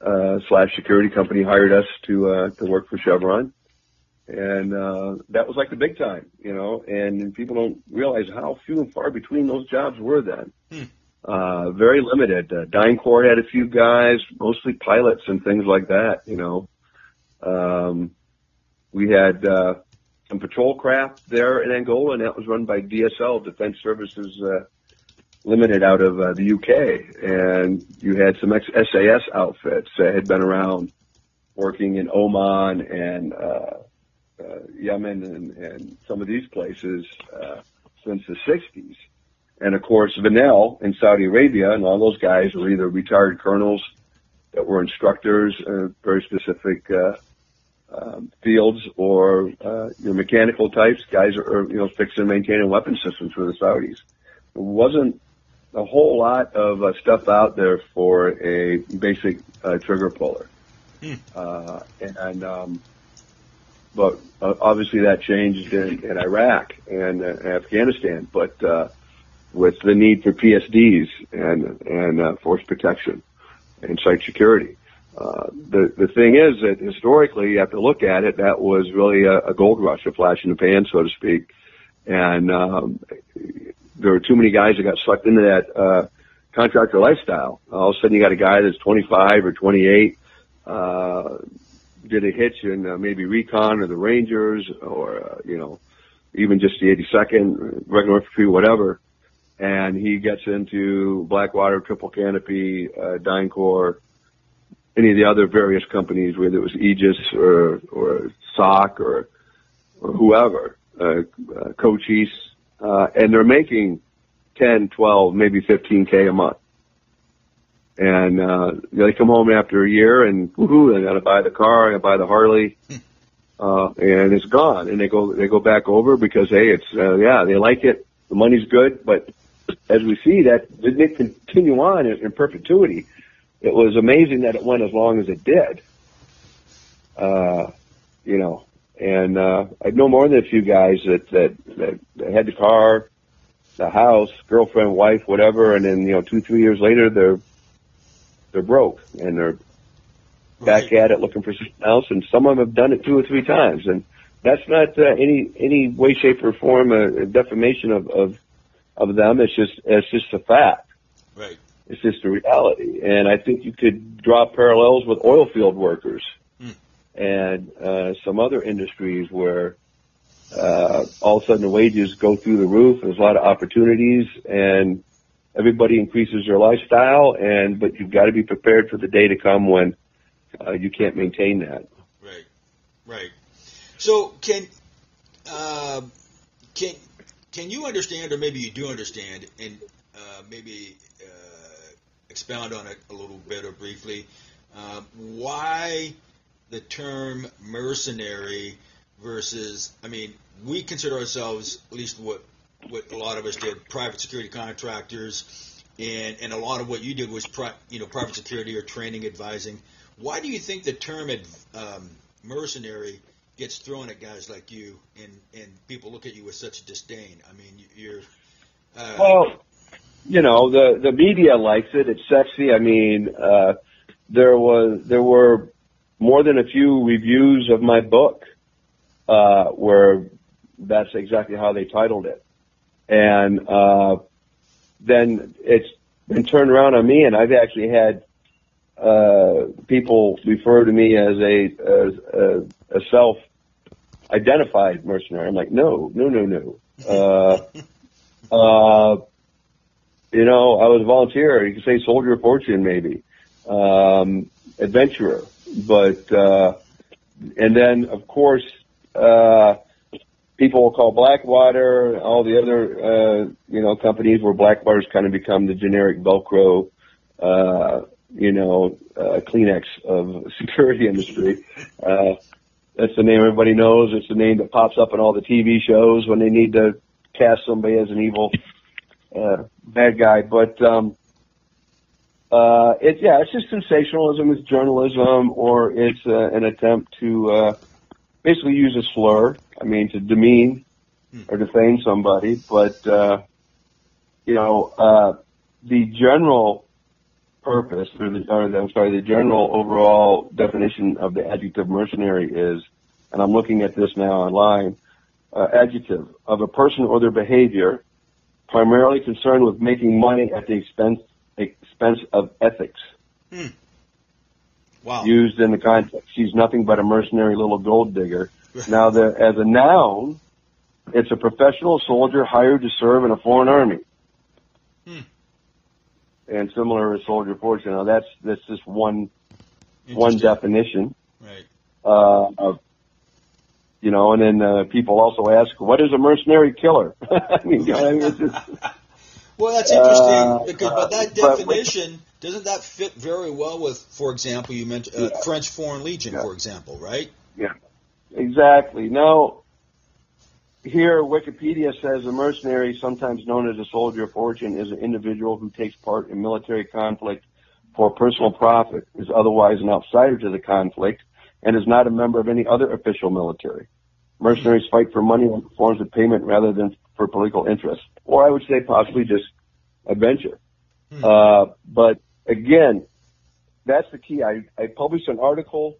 Speaker 2: uh, slash security company hired us to uh, to work for Chevron, and uh, that was like the big time, you know. And people don't realize how few and far between those jobs were then. Hmm. Uh, very limited. Uh, DynCorp had a few guys, mostly pilots and things like that, you know. Um, we had uh, some patrol craft there in Angola, and that was run by DSL Defense Services uh, Limited out of uh, the UK. And you had some ex- SAS outfits that had been around working in Oman and uh, uh, Yemen and, and some of these places uh, since the 60s. And of course, Vinnell in Saudi Arabia, and all those guys were either retired colonels that were instructors, in very specific uh, um, fields or uh, your mechanical types, guys are you know fixing and maintaining weapon systems for the Saudis. There wasn't a whole lot of uh, stuff out there for a basic uh, trigger puller, hmm. uh, and, um, but uh, obviously that changed in, in Iraq and uh, Afghanistan, but uh, with the need for PSDs and and uh, force protection and site security. Uh, the the thing is that historically, you have to look at it. That was really a, a gold rush, a flash in the pan, so to speak. And um, there were too many guys that got sucked into that uh, contractor lifestyle. All of a sudden, you got a guy that's 25 or 28, uh, did a hitch in uh, maybe recon or the Rangers, or uh, you know, even just the 82nd, regular infantry, whatever. And he gets into Blackwater, Triple Canopy, uh, DynCorp, any of the other various companies, whether it was Aegis or or SOC or or whoever, uh, uh, Cochise, uh, and they're making 10, 12, maybe 15k a month. And uh, they come home after a year and woohoo, they got to buy the car, I got to buy the Harley, uh, and it's gone. And they go they go back over because hey, it's uh, yeah, they like it, the money's good, but as we see that didn't it continue on in, in perpetuity it was amazing that it went as long as it did. Uh, you know, and uh, I know more than a few guys that, that that that had the car, the house, girlfriend, wife, whatever, and then you know two three years later they're they're broke and they're back right. at it looking for something else, and some of them have done it two or three times, and that's not uh, any any way, shape, or form a, a defamation of of of them. It's just it's just a fact.
Speaker 1: Right.
Speaker 2: It's just a reality. And I think you could draw parallels with oil field workers. And uh, some other industries where uh, all of a sudden the wages go through the roof. There's a lot of opportunities and everybody increases their lifestyle and, but you've got to be prepared for the day to come when uh, you can't maintain that.
Speaker 1: Right. Right. So can, uh, can, can you understand, or maybe you do understand, and uh, maybe expound on it a little bit or briefly. Uh, why the term mercenary versus, I mean, we consider ourselves, at least what, what a lot of us did, private security contractors, and, and a lot of what you did was, pri- you know, private security or training advising. Why do you think the term um, mercenary gets thrown at guys like you, and, and people look at you with such disdain? I mean, you're.
Speaker 2: Uh, well, you know, the the media likes it. It's sexy. I mean, uh, there was there were more than a few reviews of my book uh, where that's exactly how they titled it, and uh, then it's been turned around on me, and I've actually had uh, people refer to me as a as a, a self identified mercenary. I'm like, no, no, no, no. Uh, uh, you know, I was a volunteer. You could say soldier of fortune, maybe, um, adventurer. But uh, and then, of course, uh, people will call Blackwater. All the other, uh, you know, companies where Blackwater's kind of become the generic Velcro, uh, you know, uh, Kleenex of security industry. Uh, that's the name everybody knows. It's the name that pops up in all the TV shows when they need to cast somebody as an evil uh, bad guy. But um, uh, it's yeah, it's just sensationalism. It's journalism, or it's uh, an attempt to uh, basically use a slur. I mean, to demean hmm. or defame somebody. But uh, you know, uh, the general purpose, or the, or the, I'm sorry, the general overall definition of the adjective mercenary is, and I'm looking at this now online, uh, adjective of a person or their behavior primarily concerned with making money at the expense expense of ethics.
Speaker 1: Hmm. Wow.
Speaker 2: Used in the context, she's nothing but a mercenary little gold digger. now, the, as a noun, it's a professional soldier hired to serve in a foreign army.
Speaker 1: Hmm.
Speaker 2: And similar to soldier fortune. Now that's that's just one one definition.
Speaker 1: Right.
Speaker 2: Uh, of, you know, and then uh, people also ask, "What is a mercenary killer?" I mean, you know, I mean, it's just,
Speaker 1: well, that's interesting
Speaker 2: Uh,
Speaker 1: because, but that
Speaker 2: but-
Speaker 1: definition doesn't that fit very well with, for example, you mentioned uh,
Speaker 2: Yeah.
Speaker 1: French Foreign Legion,
Speaker 2: Yeah.
Speaker 1: for example, right?
Speaker 2: Yeah, exactly. Now, here Wikipedia says a mercenary, sometimes known as a soldier of fortune, is an individual who takes part in military conflict for personal profit, is otherwise an outsider to the conflict, and is not a member of any other official military. Mercenaries fight for money and forms of payment rather than for political interest, or I would say possibly just adventure.
Speaker 1: Hmm.
Speaker 2: Uh, but again, that's the key. I, I published an article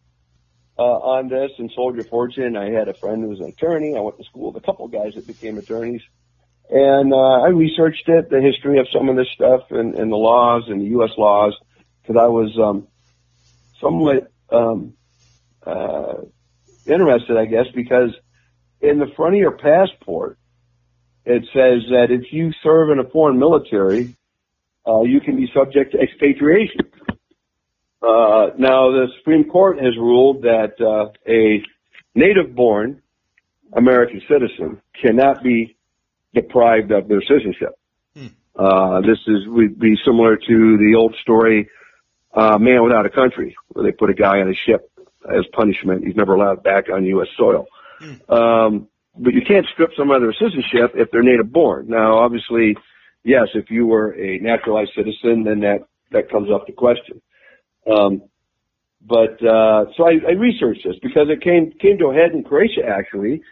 Speaker 2: uh, on this in Soldier Fortune. I had a friend who was an attorney. I went to school with a couple guys that became attorneys. And uh, I researched it, the history of some of this stuff and, and the laws and the U.S. laws, because I was um, somewhat um, uh, interested, I guess, because in the front of your passport, it says that if you serve in a foreign military, uh, you can be subject to expatriation. Uh, now, the Supreme Court has ruled that uh, a native-born American citizen cannot be deprived of their citizenship.
Speaker 1: Hmm.
Speaker 2: Uh, this is would be similar to the old story, uh, "Man Without a Country," where they put a guy on a ship as punishment. He's never allowed back on U.S. soil.
Speaker 1: Hmm.
Speaker 2: Um, but you can't strip someone of their citizenship if they're native-born. Now, obviously, yes, if you were a naturalized citizen, then that that comes up to question. Um, but uh, so I, I researched this because it came came to a head in Croatia. Actually,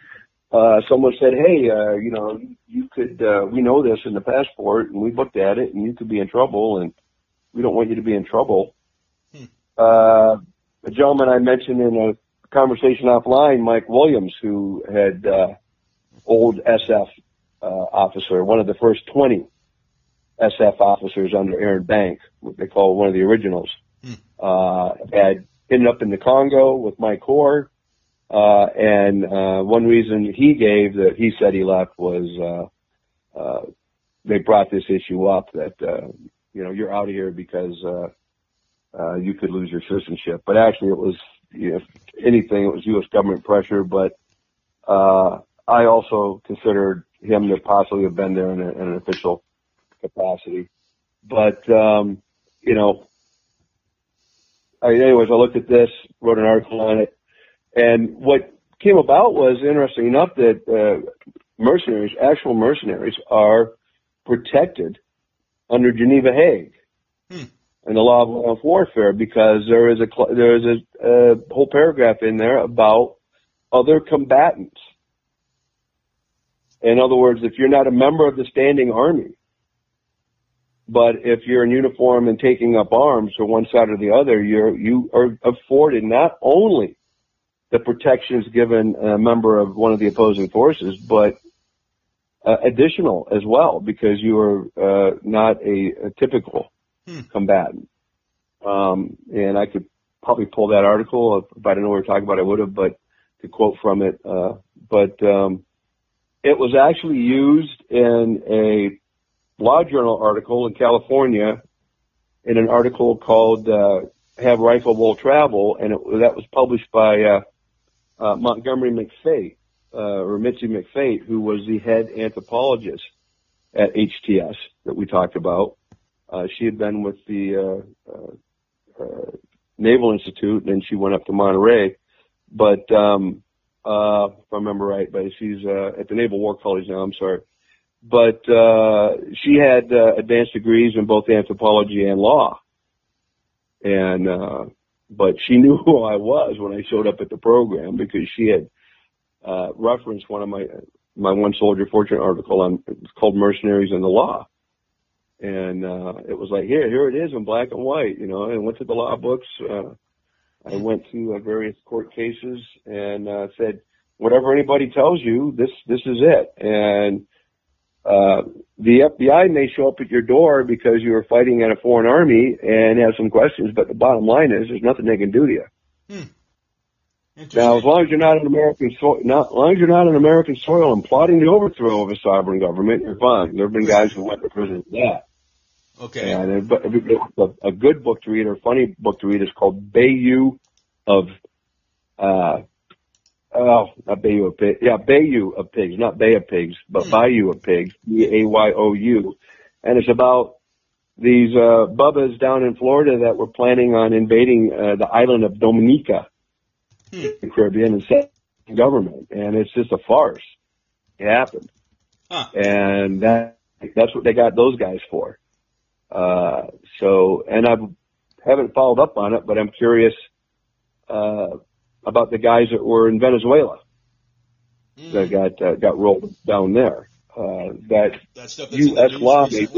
Speaker 2: uh, someone said, "Hey, uh, you know, you could uh, we know this in the passport, and we looked at it, and you could be in trouble, and we don't want you to be in trouble."
Speaker 1: Hmm.
Speaker 2: Uh, a gentleman I mentioned in a conversation offline, Mike Williams, who had uh, old SF uh, officer, one of the first twenty SF officers under Aaron Bank, what they call one of the originals uh, had ended up in the Congo with Mike Hoare. Uh, and, uh, one reason he gave that he said he left was, uh, uh, they brought this issue up that, uh, you know, you're out of here because, uh, uh, you could lose your citizenship. But actually it was, if anything, it was U.S. government pressure. But, uh, I also considered him to possibly have been there in, a, in an official capacity. But, um, you know, I, anyways, I looked at this, wrote an article on it, and what came about was interesting enough that uh, mercenaries, actual mercenaries, are protected under Geneva Hague And the law of warfare because there is a there is a, a whole paragraph in there about other combatants. In other words, if you're not a member of the standing army, but if you're in uniform and taking up arms for one side or the other, you're you are afforded not only the protections given a member of one of the opposing forces, but uh, additional as well because you are uh, not a, a typical
Speaker 1: Hmm.
Speaker 2: combatant. Um, and I could probably pull that article if, if I didn't know what we were talking about. I would have, but to quote from it, uh, but um, it was actually used in a law journal article in California in an article called uh, "Have Rifle Will Travel," and it, that was published by uh, uh, Montgomery McFate uh, or Mitzi McFate, who was the head anthropologist at HTS that we talked about. Uh, she had been with the uh, uh, uh, Naval Institute, and she went up to Monterey. But um, uh, if I remember right, but she's uh, at the Naval War College now. I'm sorry but uh, she had uh, advanced degrees in both anthropology and law. And uh, but she knew who I was when I showed up at the program because she had uh, referenced one of my my one soldier fortune article on it's called mercenaries and the law. And uh, it was like here, here it is in black and white, you know. And went to the law books. Uh, I went to uh, various court cases and uh, said, whatever anybody tells you, this this is it. And uh, the FBI may show up at your door because you were fighting in a foreign army and have some questions, but the bottom line is there's nothing they can do to you. Hmm. Now, as long as you're not an American soil, not as long as you're not an American soil and plotting the overthrow of a sovereign government, you're fine. There have been guys who went to prison for that.
Speaker 1: Okay.
Speaker 2: And a, a good book to read or a funny book to read is called Bayou of, uh, oh, not Bayou of Pigs. Yeah, Bayou of Pigs, not Bay of Pigs, but hmm. Bayou of Pigs, B-A-Y-O-U. And it's about these, uh, bubbas down in Florida that were planning on invading, uh, the island of Dominica, hmm. the Caribbean and set government. And it's just a farce. It happened. Huh. And that, that's what they got those guys for. Uh, so, and I haven't followed up on it, but I'm curious, uh, about the guys that were in Venezuela mm. that got, uh, got rolled down there. Uh, that,
Speaker 1: that
Speaker 2: U.S. law made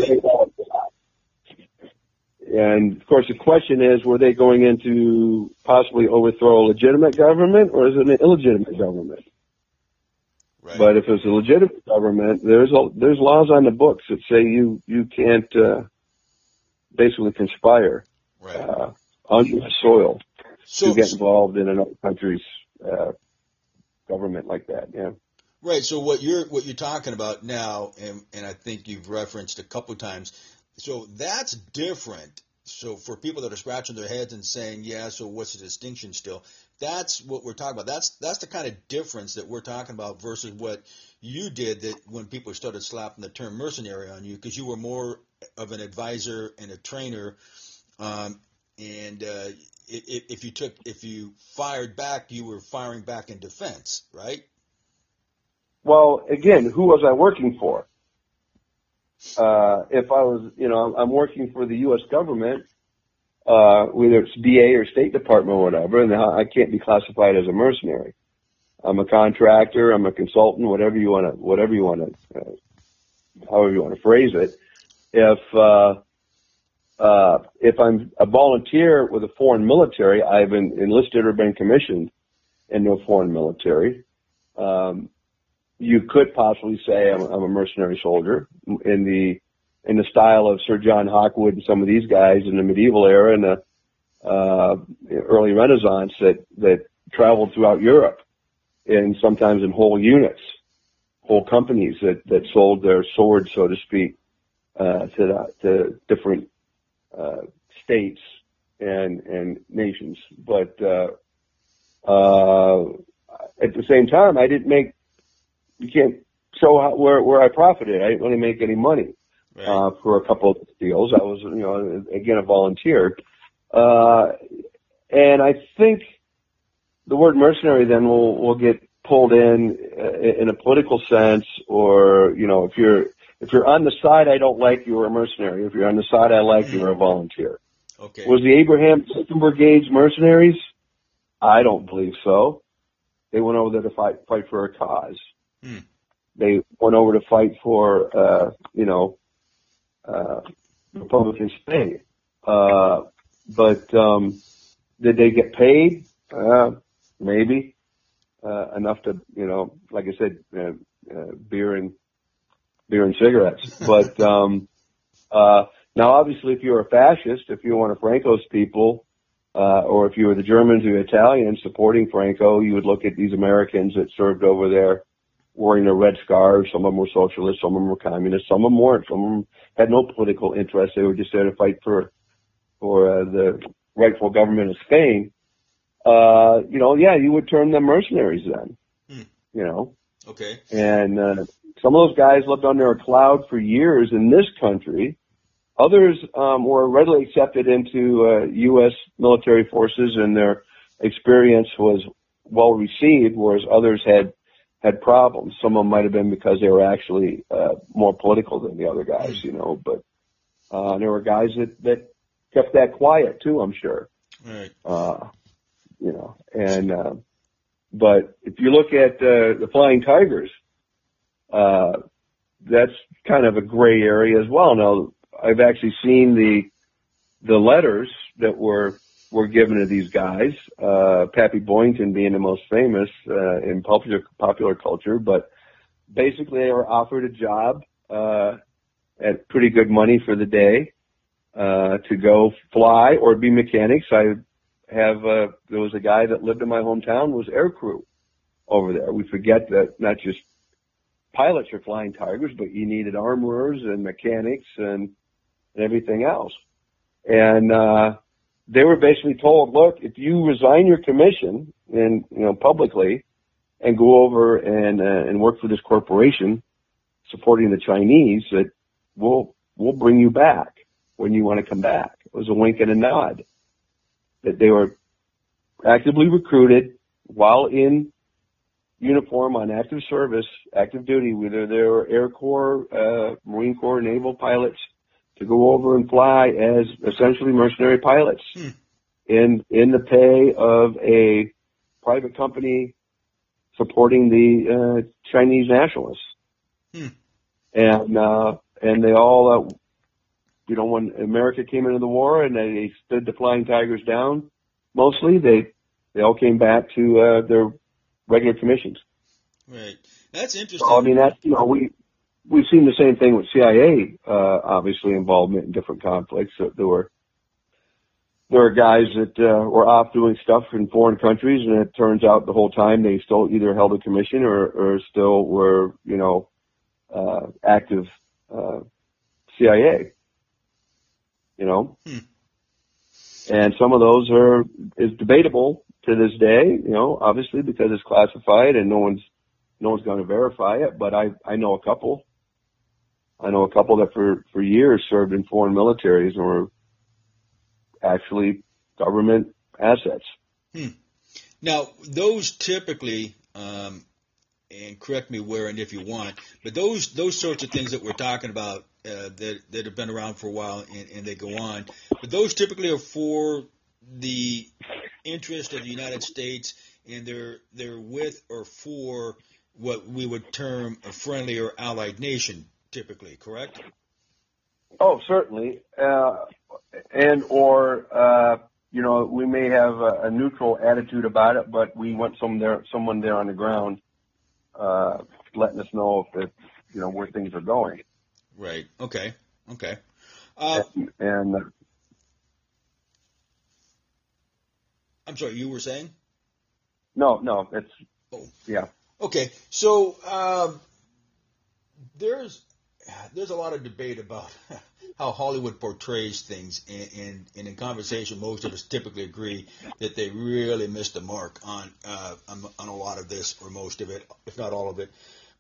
Speaker 2: and of course, the question is, were they going in to possibly overthrow a legitimate government or is it an illegitimate government? Right. But if it's a legitimate government, there's a, there's laws on the books that say you you can't uh, basically conspire right. uh, on U.S. soil so, to get involved in another country's uh, government like that. Yeah.
Speaker 1: Right. So what you're what you're talking about now, and and I think you've referenced a couple times. So that's different. So for people that are scratching their heads and saying, yeah, so what's the distinction still? That's what we're talking about. That's that's the kind of difference that we're talking about versus what you did that when people started slapping the term mercenary on you because you were more of an advisor and a trainer. Um, and uh, if, if you took, if you fired back, you were firing back in defense, right?
Speaker 2: Well, again, who was I working for? Uh, if I was, you know, I'm working for the U.S. government, uh, whether it's DA or State Department or whatever, and I can't be classified as a mercenary. I'm a contractor, I'm a consultant, whatever you want to, whatever you want to, uh, however you want to phrase it if uh, uh, if I'm a volunteer with a foreign military, I've enlisted or been commissioned in a foreign military. Um, you could possibly say I'm, I'm a mercenary soldier in the in the style of Sir John Hawkwood and some of these guys in the medieval era and the uh, early Renaissance that that traveled throughout Europe, and sometimes in whole units, whole companies that that sold their swords, so to speak, uh, to, the, to different uh, states and and nations. But uh, uh, at the same time, I didn't make. You can't show how, where where I profited. I didn't really make any money right. uh, for a couple of deals. I was, you know, again a volunteer, uh, and I think the word mercenary then will will get pulled in uh, in a political sense, or you know, if you're if you're on the side I don't like, you're a mercenary. If you're on the side I like, you're a volunteer.
Speaker 1: Okay.
Speaker 2: Was the Abraham Lincoln Brigades mercenaries? I don't believe so. They went over there to fight fight for a cause. Hmm. They went over to fight for uh, you know uh, Republican state. Uh, but um, did they get paid? Uh, maybe uh, enough to you know, like I said, uh, uh, beer and beer and cigarettes. But um, uh, now, obviously, if you're a fascist, if you're one of Franco's people, uh, or if you were the Germans or Italians supporting Franco, you would look at these Americans that served over there wearing their red scarves. Some of them were socialists, some of them were communists, some of them weren't. Some of them had no political interest. They were just there to fight for for uh, the rightful government of Spain. Uh, you know, yeah, you would term them mercenaries then. Hmm. You know.
Speaker 1: Okay.
Speaker 2: And uh, some of those guys lived under a cloud for years in this country. Others um, were readily accepted into uh, U.S. military forces, and their experience was well received, whereas others had had problems. Some of them might have been because they were actually uh, more political than the other guys, you know. But uh, there were guys that that kept that quiet too. I'm sure.
Speaker 1: Right.
Speaker 2: Uh, you know, and uh, but if you look at uh, the Flying Tigers, uh, that's kind of a gray area as well. Now, I've actually seen the the letters that were were given to these guys. Uh, Pappy Boyington being the most famous uh, in popular popular culture, but basically they were offered a job uh, at pretty good money for the day uh, to go fly or be mechanics. I have uh, there was a guy that lived in my hometown was air crew over there. We forget that not just pilots are flying tigers, but you needed armorers and mechanics and, and everything else. And uh, they were basically told, look, if you resign your commission and you know publicly and go over and uh, and work for this corporation supporting the Chinese, that we'll we'll bring you back when you want to come back. It was a wink and a nod that they were actively recruited while in uniform on active service, active duty, whether they were Air Corps, uh, Marine Corps, naval pilots, to go over and fly as essentially mercenary pilots hmm. in in the pay of a private company supporting the uh, Chinese nationalists. Hmm. And uh, and they all, uh, you know, when America came into the war and they stood the Flying Tigers down, mostly they they all came back to uh, their regular commissions.
Speaker 1: Right. That's interesting.
Speaker 2: So, I mean, that's you know we we've seen the same thing with CIA, uh, obviously involvement in different conflicts. So there were there are guys that uh, were off doing stuff in foreign countries, and it turns out the whole time they still either held a commission or, or still were, you know, uh, active uh, CIA. You know, hmm. and some of those are is debatable to this day. You know, obviously because it's classified and no one's no one's going to verify it. But I I know a couple I know a couple that for, for years served in foreign militaries and were actually government assets.
Speaker 1: Hmm. Now, those typically, um, and correct me where and if you want, but those those sorts of things that we're talking about uh, that that have been around for a while and, and they go on, but those typically are for the interest of the United States, and they're they're with or for what we would term a friendly or allied nation typically, correct?
Speaker 2: Oh, certainly. Uh, and or uh, you know, we may have a, a, neutral attitude about it, but we want some there, someone there on the ground, uh, letting us know if it, you know, where things are going.
Speaker 1: Right. Okay. Okay.
Speaker 2: Uh, and, and uh,
Speaker 1: I'm sorry, you were saying?
Speaker 2: No, no, it's oh. yeah.
Speaker 1: Okay, so um, there's there's a lot of debate about how Hollywood portrays things, and, and, and, in conversation, most of us typically agree that they really missed the mark on uh, on a lot of this, or most of it, if not all of it.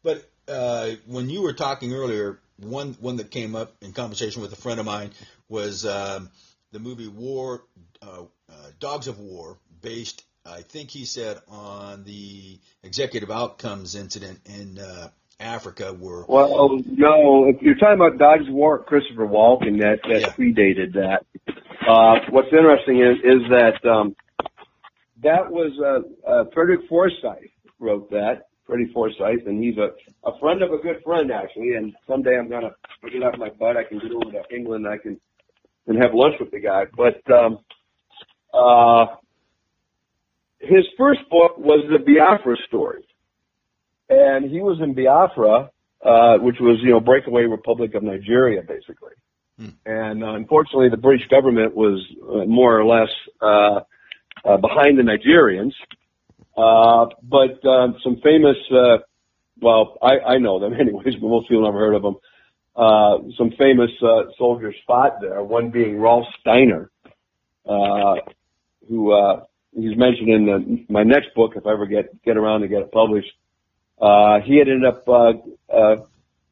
Speaker 1: But uh, when you were talking earlier, one one that came up in conversation with a friend of mine was um, the movie War, uh, uh Dogs of War, based, I think he said, on the executive outcomes incident in uh, Africa were.
Speaker 2: Well, no, if you're talking about Dogs of War, Christopher Walken, that that yeah. predated that. Uh, what's interesting is is that um, that was uh, uh, Frederick Forsyth wrote that. Freddie Forsyth, and he's a a friend of a good friend actually. And someday I'm gonna get out my butt. I can get over to England. I can and have lunch with the guy. But um, uh, his first book was the Biafra story and he was in Biafra, uh, which was you know breakaway Republic of Nigeria, basically. Hmm. And uh, unfortunately, the British government was uh, more or less uh, uh, behind the Nigerians. Uh, but uh, some famous, uh, well, I, I know them anyways, but most people never heard of them. Uh, some famous uh, soldiers fought there. One being Rolf Steiner, uh, who uh, he's mentioned in the, my next book if I ever get get around to get it published. Uh, he had ended up uh, uh,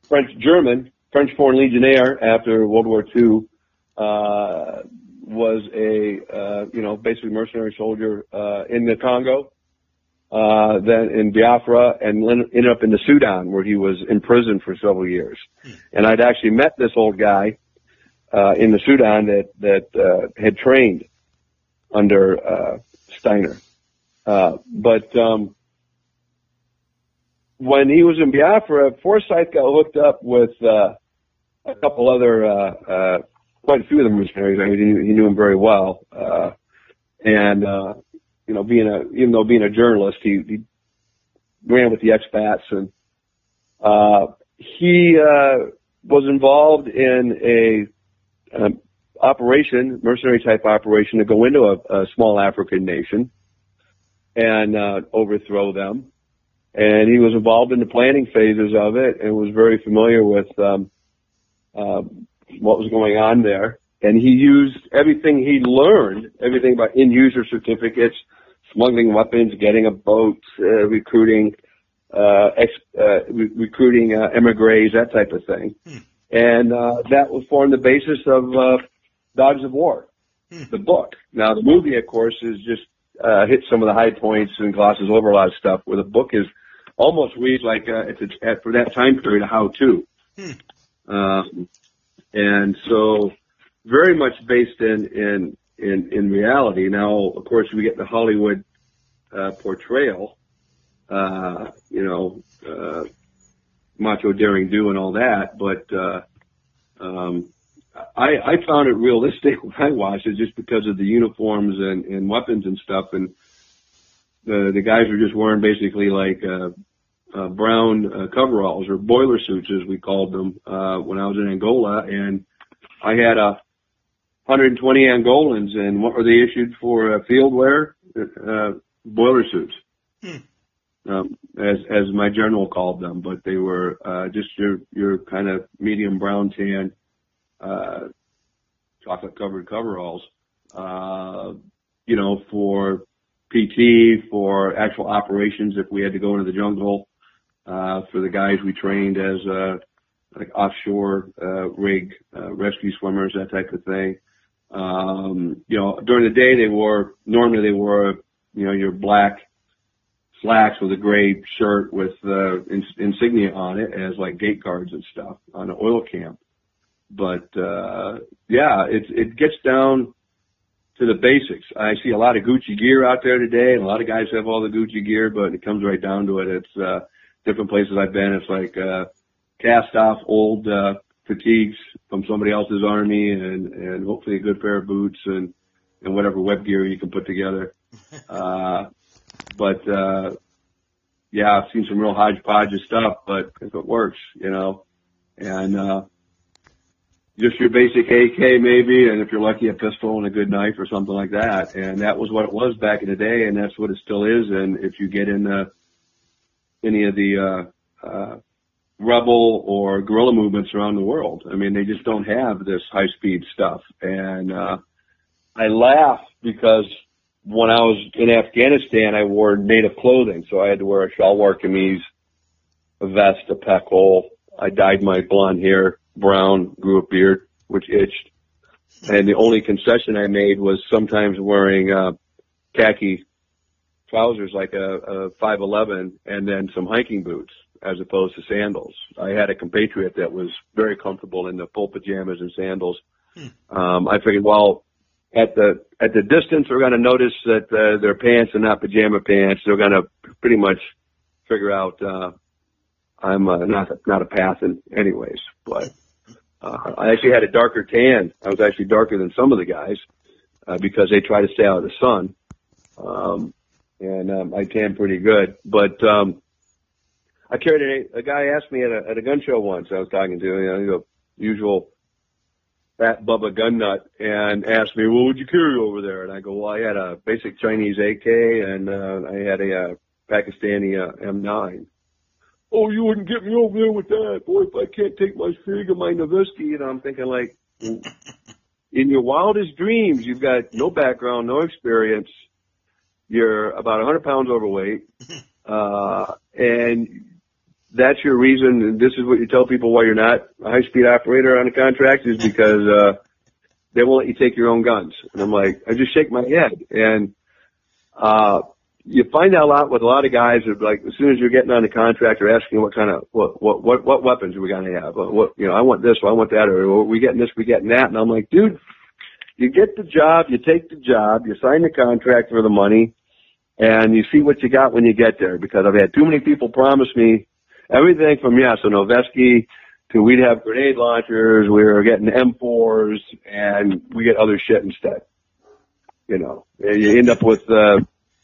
Speaker 2: French German, French Foreign Legionnaire after World War II. Uh, was a uh, you know basically mercenary soldier uh, in the Congo, uh, then in Biafra, and ended up in the Sudan where he was in prison for several years. Hmm. And I'd actually met this old guy uh, in the Sudan that that uh, had trained under uh, Steiner. Uh, but um, when he was in Biafra, Forsyth got hooked up with uh, a couple other, uh, uh, quite a few of the mercenaries. I mean, he, he knew him very well. Uh, and, uh, you know, being a, even though being a journalist, he, he ran with the expats and, uh, he, uh, was involved in a, um, operation, mercenary type operation to go into a, a small African nation and, uh, overthrow them. And he was involved in the planning phases of it and was very familiar with, um, uh, what was going on there. And he used everything he learned, everything about in user certificates, smuggling weapons, getting a boat, uh, recruiting, uh, ex, uh, re- recruiting, uh, emigres, that type of thing. Hmm. And, uh, that will form the basis of, uh, Dogs of War, hmm. the book. Now the movie, of course, is just, uh, hit some of the high points and glosses over a lot of stuff where the book is almost reads like, uh, it's a, for that time period, a how to. Hmm. Um, and so very much based in, in, in, in reality. Now, of course, we get the Hollywood, uh, portrayal, uh, you know, uh, macho daring do and all that, but, uh, um, I, I found it realistic when I watched it just because of the uniforms and, and weapons and stuff and the, the guys were just wearing basically like, uh, uh, brown uh, coveralls or boiler suits as we called them uh, when I was in Angola, and I had a 120 Angolans, and what were they issued for uh, field wear? Uh, boiler suits, hmm. um, as as my general called them, but they were uh, just your your kind of medium brown tan, uh, chocolate covered coveralls. Uh, you know, for PT, for actual operations if we had to go into the jungle, uh, for the guys we trained as uh, like offshore uh, rig uh, rescue swimmers, that type of thing. Um, you know, during the day they wore normally they wore you know your black slacks with a gray shirt with uh, ins- insignia on it as like gate guards and stuff on an oil camp. But uh, yeah, it it gets down to the basics. I see a lot of Gucci gear out there today, and a lot of guys have all the Gucci gear, but it comes right down to it. It's uh, different places I've been, it's like uh, cast off old uh, fatigues from somebody else's army, and and hopefully a good pair of boots and and whatever web gear you can put together. Uh, but uh, yeah, I've seen some real hodgepodge of stuff, but if it works, you know, and uh, just your basic AK maybe, and if you're lucky, a pistol and a good knife or something like that. And that was what it was back in the day, and that's what it still is. And if you get in the any of the uh, uh, rebel or guerrilla movements around the world. I mean, they just don't have this high speed stuff. And uh, I laugh because when I was in Afghanistan, I wore native clothing, so I had to wear a shalwar kameez, a vest, a pakol. I dyed my blonde hair brown, grew a beard, which itched. And the only concession I made was sometimes wearing uh, khaki trousers like a, a 511 and then some hiking boots as opposed to sandals. I had a compatriot that was very comfortable in the full pajamas and sandals. Hmm. Um, I figured, well, at the at the distance, they're going to notice that uh, their pants are not pajama pants. They're going to pretty much figure out uh, I'm uh, not a, not a pathan, anyways. But uh, I actually had a darker tan. I was actually darker than some of the guys uh, because they try to stay out of the sun. Um, and um, I tan pretty good. But um, I carried a, a guy asked me at a, at a gun show once. I was talking to you know the usual fat Bubba gun nut and asked me, "What would you carry over there?" And I go, "Well, I had a basic Chinese AK and uh, I had a uh, Pakistani uh, M9." Oh, you wouldn't get me over there with that, boy. If I can't take my Sig or my Noveske, and I'm thinking like, in your wildest dreams, you've got no background, no experience you're about 100 pounds overweight, uh, and that's your reason. And this is what you tell people why you're not a high speed operator on a contract is because, uh, they won't let you take your own guns. And I'm like, I just shake my head. And, uh, you find out a lot with a lot of guys that like as soon as you're getting on the contract or asking what kind of what what what what weapons are we gonna have? What you know, I want this, or I want that, or are we getting this, we getting that, and I'm like, dude, you get the job, you take the job, you sign the contract for the money, and you see what you got when you get there because I've had too many people promise me everything from yes, a Noveske to we'd have grenade launchers, we were getting M4s, and we get other shit instead. You know, And you end up with uh,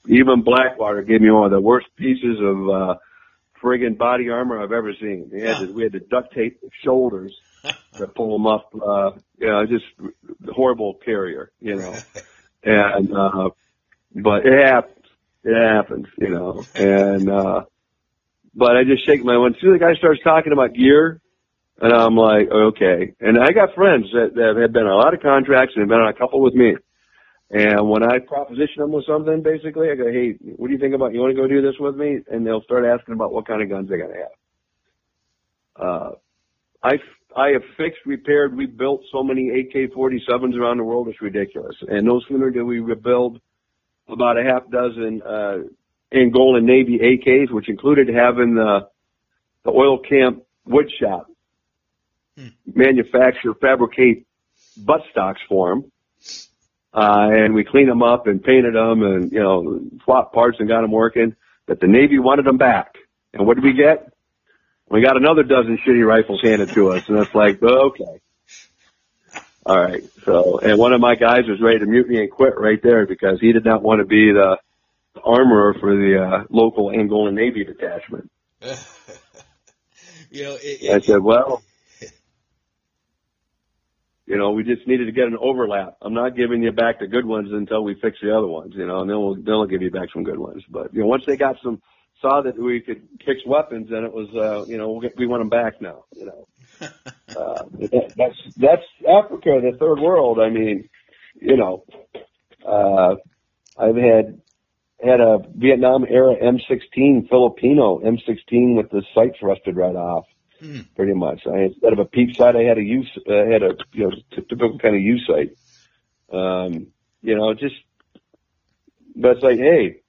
Speaker 2: even Blackwater gave me one of the worst pieces of uh, friggin' body armor I've ever seen. We had to, we had to duct tape the shoulders to pull them up. Uh, you know, just horrible carrier. You know, and uh, but it happens. It happens. You know, and uh, but I just shake my. When soon the guy starts talking about gear, and I'm like, okay. And I got friends that, that have been on a lot of contracts and have been on a couple with me. And when I proposition them with something, basically, I go, hey, what do you think about, you want to go do this with me? And they'll start asking about what kind of guns they're going to have. Uh, I, I have fixed, repaired, we built so many AK-47s around the world, it's ridiculous. And no sooner did we rebuild about a half dozen, uh, Angolan Navy AKs, which included having the, the oil camp wood shop hmm. manufacture, fabricate butt stocks for them uh, and we cleaned them up and painted them and, you know, swapped parts and got them working, that the Navy wanted them back. And what did we get? We got another dozen shitty rifles handed to us, and it's like, okay. All right. So, and one of my guys was ready to mutiny and quit right there because he did not want to be the armorer for the uh, local Angolan Navy detachment. you know, it, it, I said, well, you know, we just needed to get an overlap. I'm not giving you back the good ones until we fix the other ones, you know, and then we'll, then we'll give you back some good ones. But, you know, once they got some, saw that we could fix weapons, then it was, uh, you know, we'll get, we want them back now, you know. uh, that, that's, that's Africa, the third world. I mean, you know, uh, I've had, had a Vietnam era M16 Filipino M16 with the sights rusted right off. Hmm. Pretty much. I instead of a peep sight, I had a use, uh, had a you know typical kind of use sight. Um, you know, just but it's like, hey,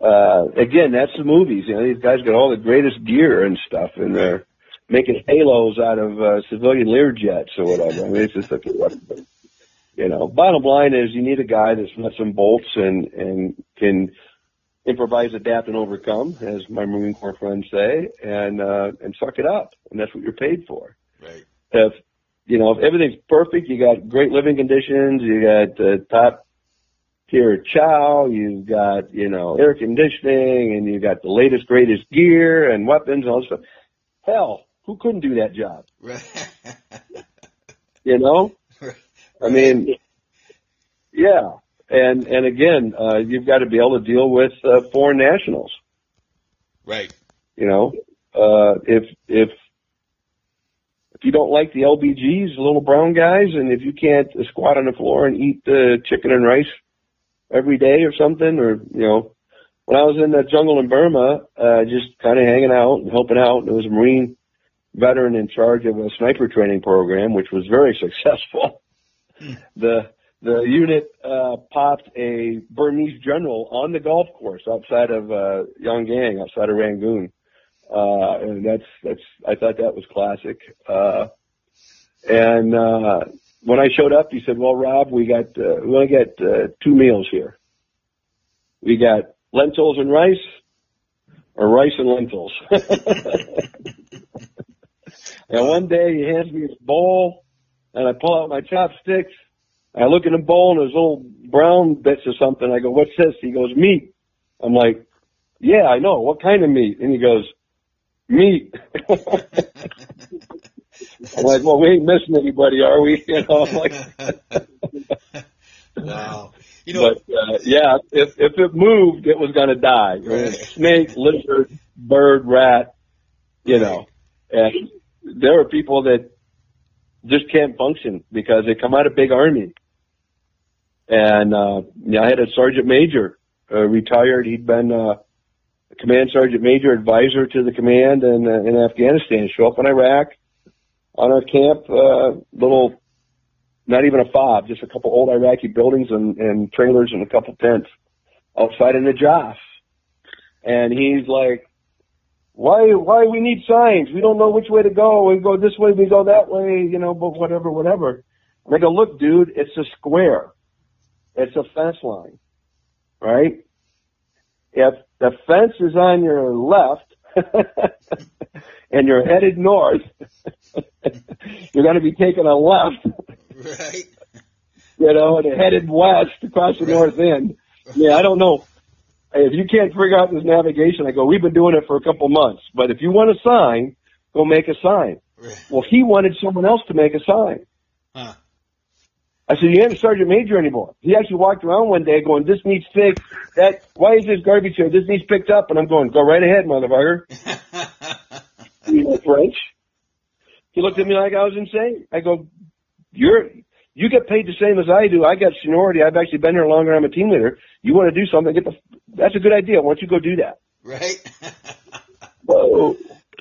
Speaker 2: uh, again, that's the movies. You know, these guys got all the greatest gear and stuff, and they're making halos out of uh, civilian Lear jets or whatever. I mean, it's just like whatever. You know, bottom line is you need a guy that's nuts and bolts and and can improvise, adapt, and overcome, as my Marine Corps friends say, and uh, and suck it up, and that's what you're paid for.
Speaker 1: Right.
Speaker 2: If you know if everything's perfect, you got great living conditions, you got uh, top tier chow, you've got you know air conditioning, and you got the latest greatest gear and weapons and all this stuff. Hell, who couldn't do that job? Right. you know, right. I mean, yeah. And and again, uh, you've got to be able to deal with uh, foreign nationals.
Speaker 1: Right.
Speaker 2: You know, uh, if if if you don't like the LBGs, the little brown guys, and if you can't squat on the floor and eat uh, chicken and rice every day or something, or you know, when I was in the jungle in Burma, uh, just kind of hanging out and helping out, there was a Marine veteran in charge of a sniper training program, which was very successful. The the unit uh, popped a Burmese general on the golf course outside of uh, Yangon, outside of Rangoon, uh, and that's that's I thought that was classic. Uh, and uh, when I showed up, he said, "Well, Rob, we got uh, we only got uh, two meals here. We got lentils and rice, or rice and lentils." and one day he hands me his bowl, and I pull out my chopsticks I look in the bowl and there's little brown bits or something. I go, what's this? He goes, meat. I'm like, yeah, I know. What kind of meat? And he goes, meat. I'm like, well, we ain't missing anybody, are we? You know, I'm like,
Speaker 1: wow. You know,
Speaker 2: but uh, yeah, if if it moved, it was gonna die. Right? Snake, lizard, bird, rat. You know, and there are people that just can't function because they come out of big army and, uh, I had a sergeant major, uh, retired. He'd been, uh, a command sergeant major advisor to the command in, uh, in Afghanistan show up in Iraq on our camp, uh, little, not even a fob, just a couple old Iraqi buildings and, and trailers and a couple tents outside in the Joss. And he's like, why, why we need signs? We don't know which way to go. We go this way, we go that way, you know, but whatever, whatever. And I go, look, dude, it's a square. It's a fence line, right? If the fence is on your left and you're headed north, you're going to be taking a left.
Speaker 1: Right.
Speaker 2: You know, and headed west across the
Speaker 1: Right.
Speaker 2: north end. Yeah, I don't know. If you can't figure out this navigation, I go, we've been doing it for a couple months. But if you want a sign, go make a sign. Well, he wanted someone else to make a sign.
Speaker 1: Huh.
Speaker 2: I said, you ain't a sergeant major anymore. He actually walked around one day going, this needs fixed. That, why is this garbage here? This needs picked up. And I'm going, go right ahead, motherfucker. Know French. He looked at me like I was insane. I go, you're, you get paid the same as I do. I got seniority. I've actually been here longer. I'm a team leader. You want to do something? Get the, that's a good idea. Why don't you go do that?
Speaker 1: right.
Speaker 2: Whoa.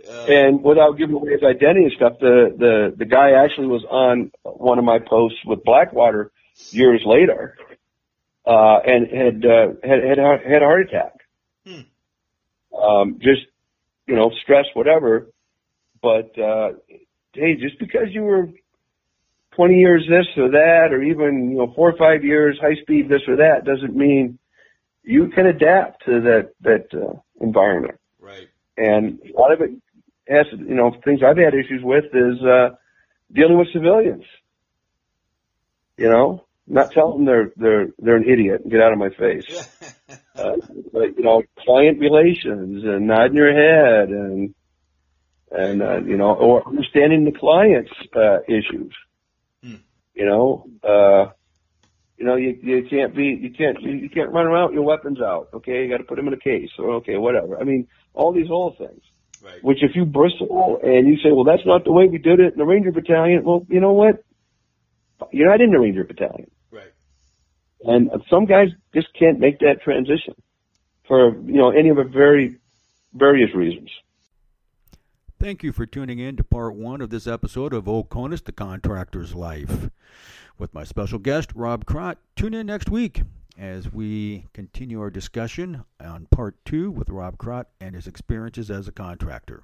Speaker 1: Uh,
Speaker 2: And without giving away his identity and stuff, the, the, the guy actually was on one of my posts with Blackwater years later, uh, and had, uh, had, had, had a heart attack.
Speaker 1: Hmm.
Speaker 2: Um, just, you know, stress, whatever. But, uh, hey, just because you were 20 years this or that, or even, you know, four or five years high speed this or that doesn't mean you can adapt to that, that, uh, environment
Speaker 1: right.
Speaker 2: and a lot of it has you know things I've had issues with is uh dealing with civilians. You know, not telling them they're they're they're an idiot and get out of my face. Uh, but you know, client relations and nodding your head and and uh, you know, or understanding the client's uh, issues.
Speaker 1: Hmm.
Speaker 2: You know, uh, you know, you you can't be you can't you, you can't run around with your weapons out. Okay, you got to put them in a case or okay, whatever. I mean, all these little things.
Speaker 1: right.
Speaker 2: Which if you bristle and you say, well, that's not the way we did it in the Ranger Battalion, well, you know what? You're not in the Ranger Battalion.
Speaker 1: Right.
Speaker 2: And some guys just can't make that transition for, you know, any of the very various reasons.
Speaker 3: Thank you for tuning in to part one of this episode of Oconus, the Contractor's Life. With my special guest, Rob Krott. Tune in next week as we continue our discussion on part two with Rob Krott and his experiences as a contractor.